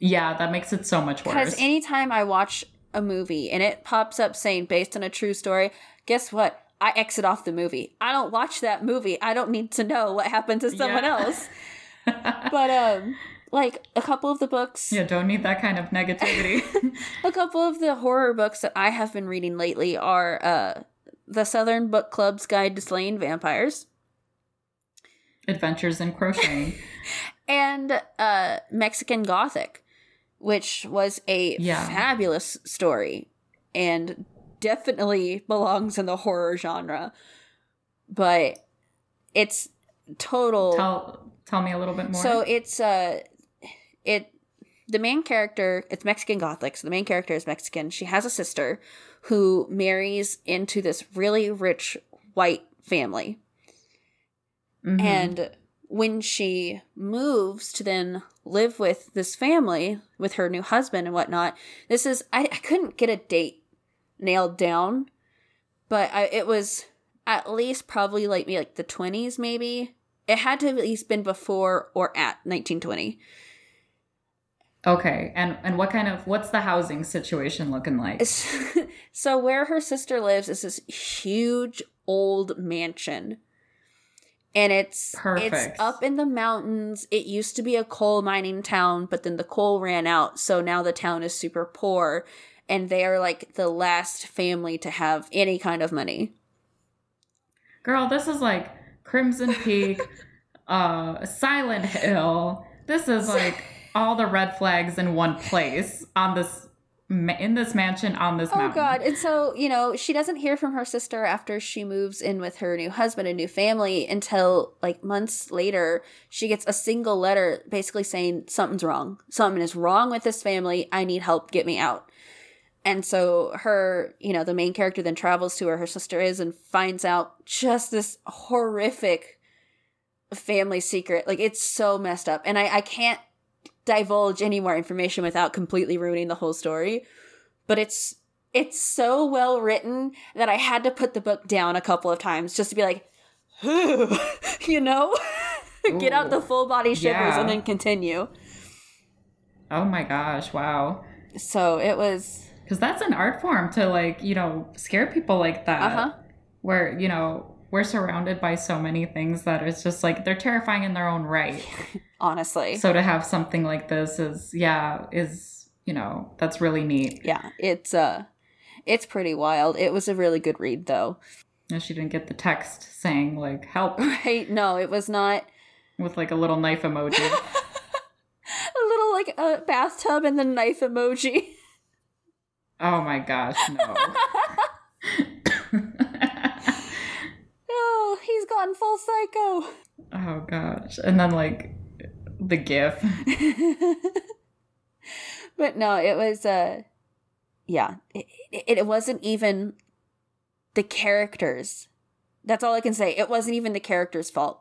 yeah, that makes it so much worse. Because anytime I watch a movie and it pops up saying based on a true story, guess what? I exit off the movie. I don't watch that movie. I don't need to know what happened to someone Yeah. else. <laughs> But um like a couple of the books yeah, don't need that kind of negativity. <laughs> a couple of the horror books that I have been reading lately are uh The Southern Book Club's Guide to Slaying Vampires Adventures in crocheting. <laughs> and uh Mexican Gothic, which was a Yeah. fabulous story and definitely belongs in the horror genre. But it's total Tell tell me a little bit more. So it's uh it the main character it's Mexican Gothic, so the main character is Mexican. She has a sister who marries into this really rich white family. Mhm. And when she moves to then live with this family, with her new husband and whatnot, this is I, I couldn't get a date nailed down, but I, it was at least probably like me like the twenties maybe. It had to have at least been before or at 1920. Okay, and and what kind of what's the housing situation looking like? <laughs> so where her sister lives is this huge old mansion. And it's Perfect. it's up in the mountains. It used to be a coal mining town, but then the coal ran out, so now the town is super poor and they are like the last family to have any kind of money. Girl, this is like Crimson Peak, <laughs> uh, Silent Hill. This is like <laughs> all the red flags in one place on this in this mansion on this Oh mountain. god. And so, you know, she doesn't hear from her sister after she moves in with her new husband and new family until like months later. She gets a single letter basically saying something's wrong. Something is wrong with this family. I need help. Get me out. And so her, you know, the main character then travels to where her sister is and finds out just this horrific family secret. Like it's so messed up. And I, I can't divulge any more information without completely ruining the whole story. But it's it's so well written that I had to put the book down a couple of times just to be like, who, <laughs> you know, <laughs> get out the full body shivers Yeah. and then continue. Oh my gosh, wow. So it was, Because that's an art form to like you know scare people like that. uh huh. Where you know we're surrounded by so many things that it's just like they're terrifying in their own right. <laughs> Honestly, so to have something like this is yeah is you know that's really neat. yeah, it's uh, it's pretty wild. It was a really good read though. And she didn't get the text saying like help <laughs> Right? No, it was not with like a little knife emoji. <laughs> a little like a bathtub and the knife emoji. oh my gosh, no. He's gone full psycho. oh gosh. And then like the gif. <laughs> but no, it was uh yeah, it, it, it wasn't even the characters. That's all I can say. It wasn't even the characters' fault.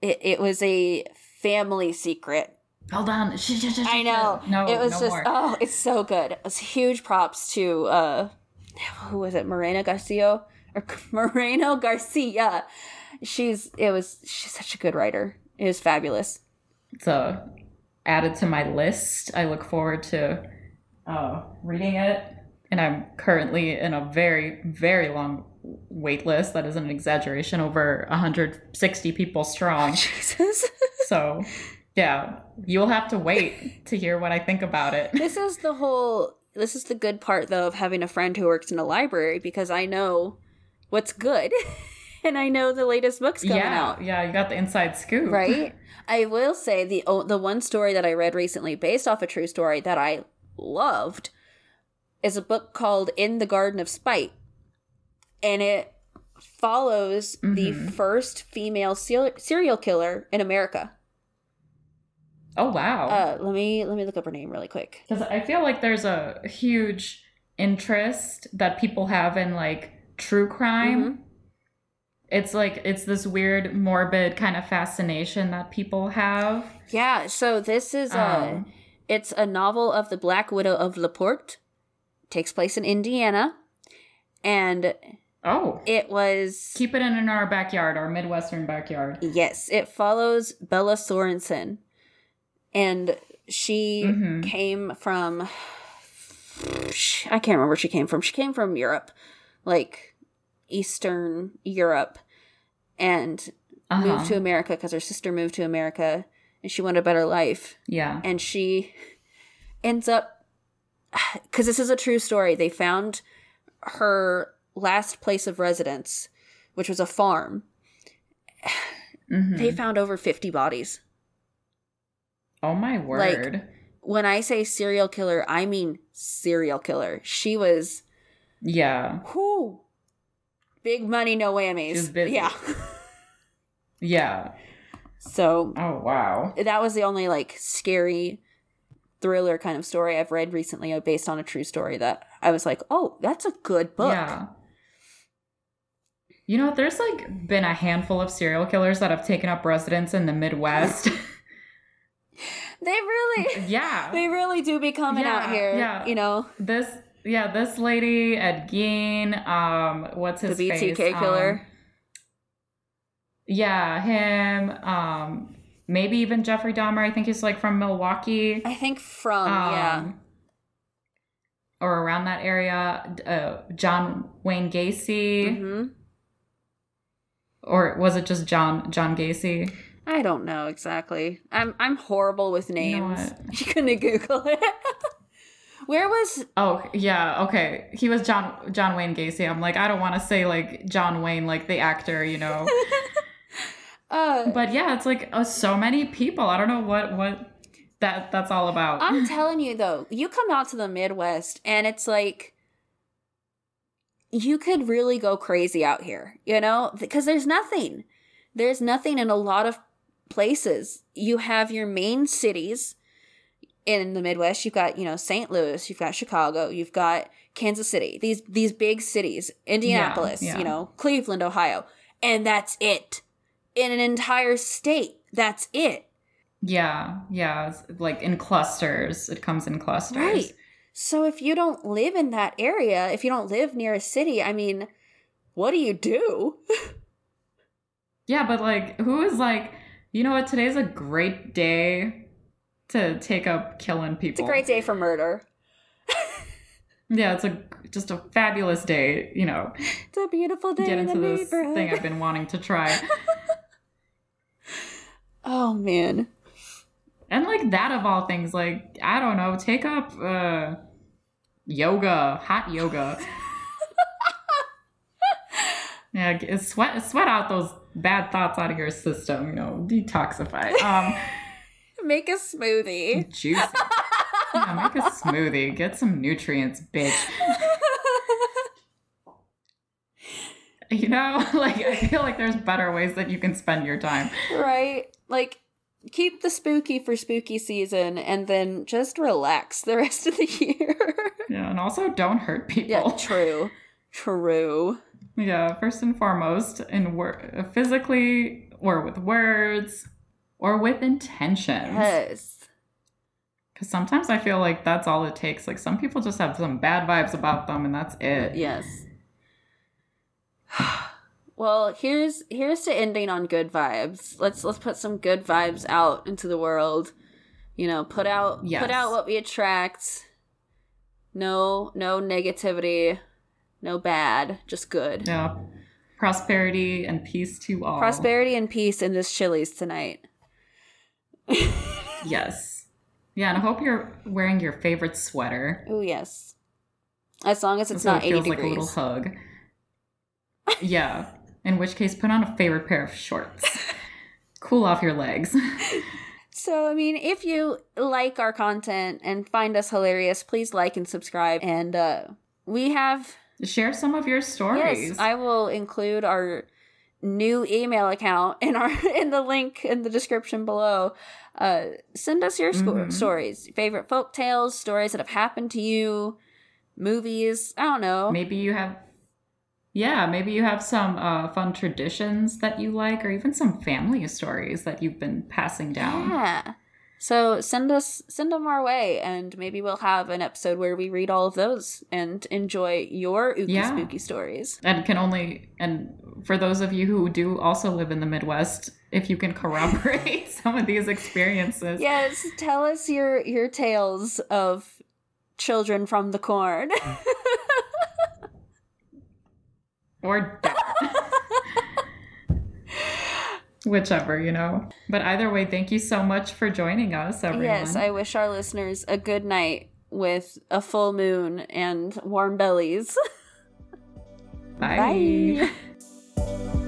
It it was a family secret. Hold on. I know. No, it was no just more. oh, it's so good. It was huge props to uh who was it? Morena Garcia <laughs> Moreno Garcia. She's it was she's such a good writer. It was fabulous. So added to my list. I look forward to uh, reading it. And I'm currently in a very, very long wait list. That is an exaggeration, over 160 people strong. <laughs> Jesus. <laughs> So, yeah, you'll have to wait to hear what I think about it. this is the whole this is the good part though of having a friend who works in a library because I know what's good <laughs> and I know the latest books coming yeah, out. Yeah, you got the inside scoop. Right? <laughs> I will say the the one story that I read recently based off a true story that I loved is a book called In the Garden of Spite. And it follows the Mhm. first female ser- serial killer in America. Oh wow. Uh, let me let me look up her name really quick. Because I feel like there's a huge interest that people have in like true crime. Mhm. It's like it's this weird, morbid kind of fascination that people have. Yeah, so this is a Um, it's a novel of the Black Widow of La Porte. Takes place in Indiana, and oh, it was keep it in our backyard, our midwestern backyard. yes, it follows Bella Sorensen, and she Mhm. came from <sighs> I can't remember where she came from. She came from Europe, like Eastern Europe, and Uh-huh. moved to America because her sister moved to America and she wanted a better life. yeah. And she ends up <sighs> because this is a true story. They found her last place of residence, which was a farm. <sighs> Mhm. They found over 50 bodies. oh my word. When I say serial killer, I mean serial killer. She was yeah. whoo big money, no whammies. Yeah. <laughs> Yeah. so Oh wow. that was the only like scary thriller kind of story I've read recently uh, based on a true story that I was like, oh, that's a good book. Yeah. You know, there's like been a handful of serial killers that have taken up residence in the Midwest. <laughs> They really, yeah. <laughs> they really do be coming out here. yeah. You know, This yeah, this lady, Ed Gein, um, what's his the BTK face? killer. Um, yeah, him, um, maybe even Jeffrey Dahmer. I think he's like from Milwaukee. I think from yeah. um, Or around that area. Uh, John Wayne Gacy. hmm Or was it just John John Gacy? I don't know exactly. I'm I'm horrible with You know names. <laughs> You couldn't Google it. <laughs> Where was Oh yeah, okay. He was John John Wayne Gacy. I'm like, I don't want to say like John Wayne, like the actor, you know. <laughs> uh but yeah, it's like uh, so many people. I don't know what what that that's all about. I'm <laughs> telling you though, you come out to the Midwest and it's like you could really go crazy out here, you know? Because there's nothing. There's nothing in a lot of places. You have your main cities in the Midwest. You've got, you know, St. Louis, you've got Chicago, you've got Kansas City. These these big cities, Indianapolis, yeah. you know, Cleveland, Ohio. And that's it. In an entire state, that's it. yeah, yeah. Like in clusters. It comes in clusters. Right. So if you don't live in that area, if you don't live near a city, I mean, what do you do? <laughs> Yeah, but like, who is like, you know what? Today's a great day to take up killing people. It's a great day for murder. Yeah, it's a just a fabulous day. You know, It's a beautiful day get in the into this thing I've been wanting to try. <laughs> oh man. And like that of all things, like I don't know, take up uh yoga, hot yoga. <laughs> yeah, sweat sweat out those bad thoughts out of your system, you know, detoxify. Um Make a smoothie. juicy. Yeah, make a smoothie. Get some nutrients, bitch. <laughs> You know, <laughs> like I feel like there's better ways that you can spend your time. right? Like keep the spooky for spooky season and then just relax the <laughs> rest of the year. Yeah, and also don't hurt people. yeah, true. True. Yeah, first and foremost, in wor- physically or with words or with intentions. Yes. Because sometimes I feel like that's all it takes. Like some people just have some bad vibes about them, and that's it. Yes. <sighs> well, here's here's to ending on good vibes. Let's let's put some good vibes out into the world. You know, put out Yes. put out what we attract. No no negativity, no bad, just good. Yeah. Prosperity and peace to all. Prosperity and peace in this Chili's tonight. Yes. Yeah, and I hope you're wearing your favorite sweater. Oh yes. As long as it's so not it feels 80 like a little degrees. hug. <laughs> yeah. In which case, put on a favorite pair of shorts. cool off your legs. <laughs> So, I mean, if you like our content and find us hilarious, please like and subscribe. And uh, we have, Share some of your stories. yes, I will include our new email account in our <laughs> in the link in the description below. Uh, send us your Mhm. stories, favorite folk tales, stories that have happened to you, movies. I don't know. maybe you have yeah maybe you have some uh, fun traditions that you like or even some family stories that you've been passing down Yeah. So send us send them our way, and maybe we'll have an episode where we read all of those and enjoy your ooky Yeah. spooky stories. and can only and for those of you who do also live in the midwest if you can corroborate <laughs> some of these experiences Yes, tell us your your tales of children from the corn. <laughs> or death. Whichever you know but either way thank you so much for joining us everyone yes, I wish our listeners a good night with a full moon and warm bellies. <laughs> Bye. Bye.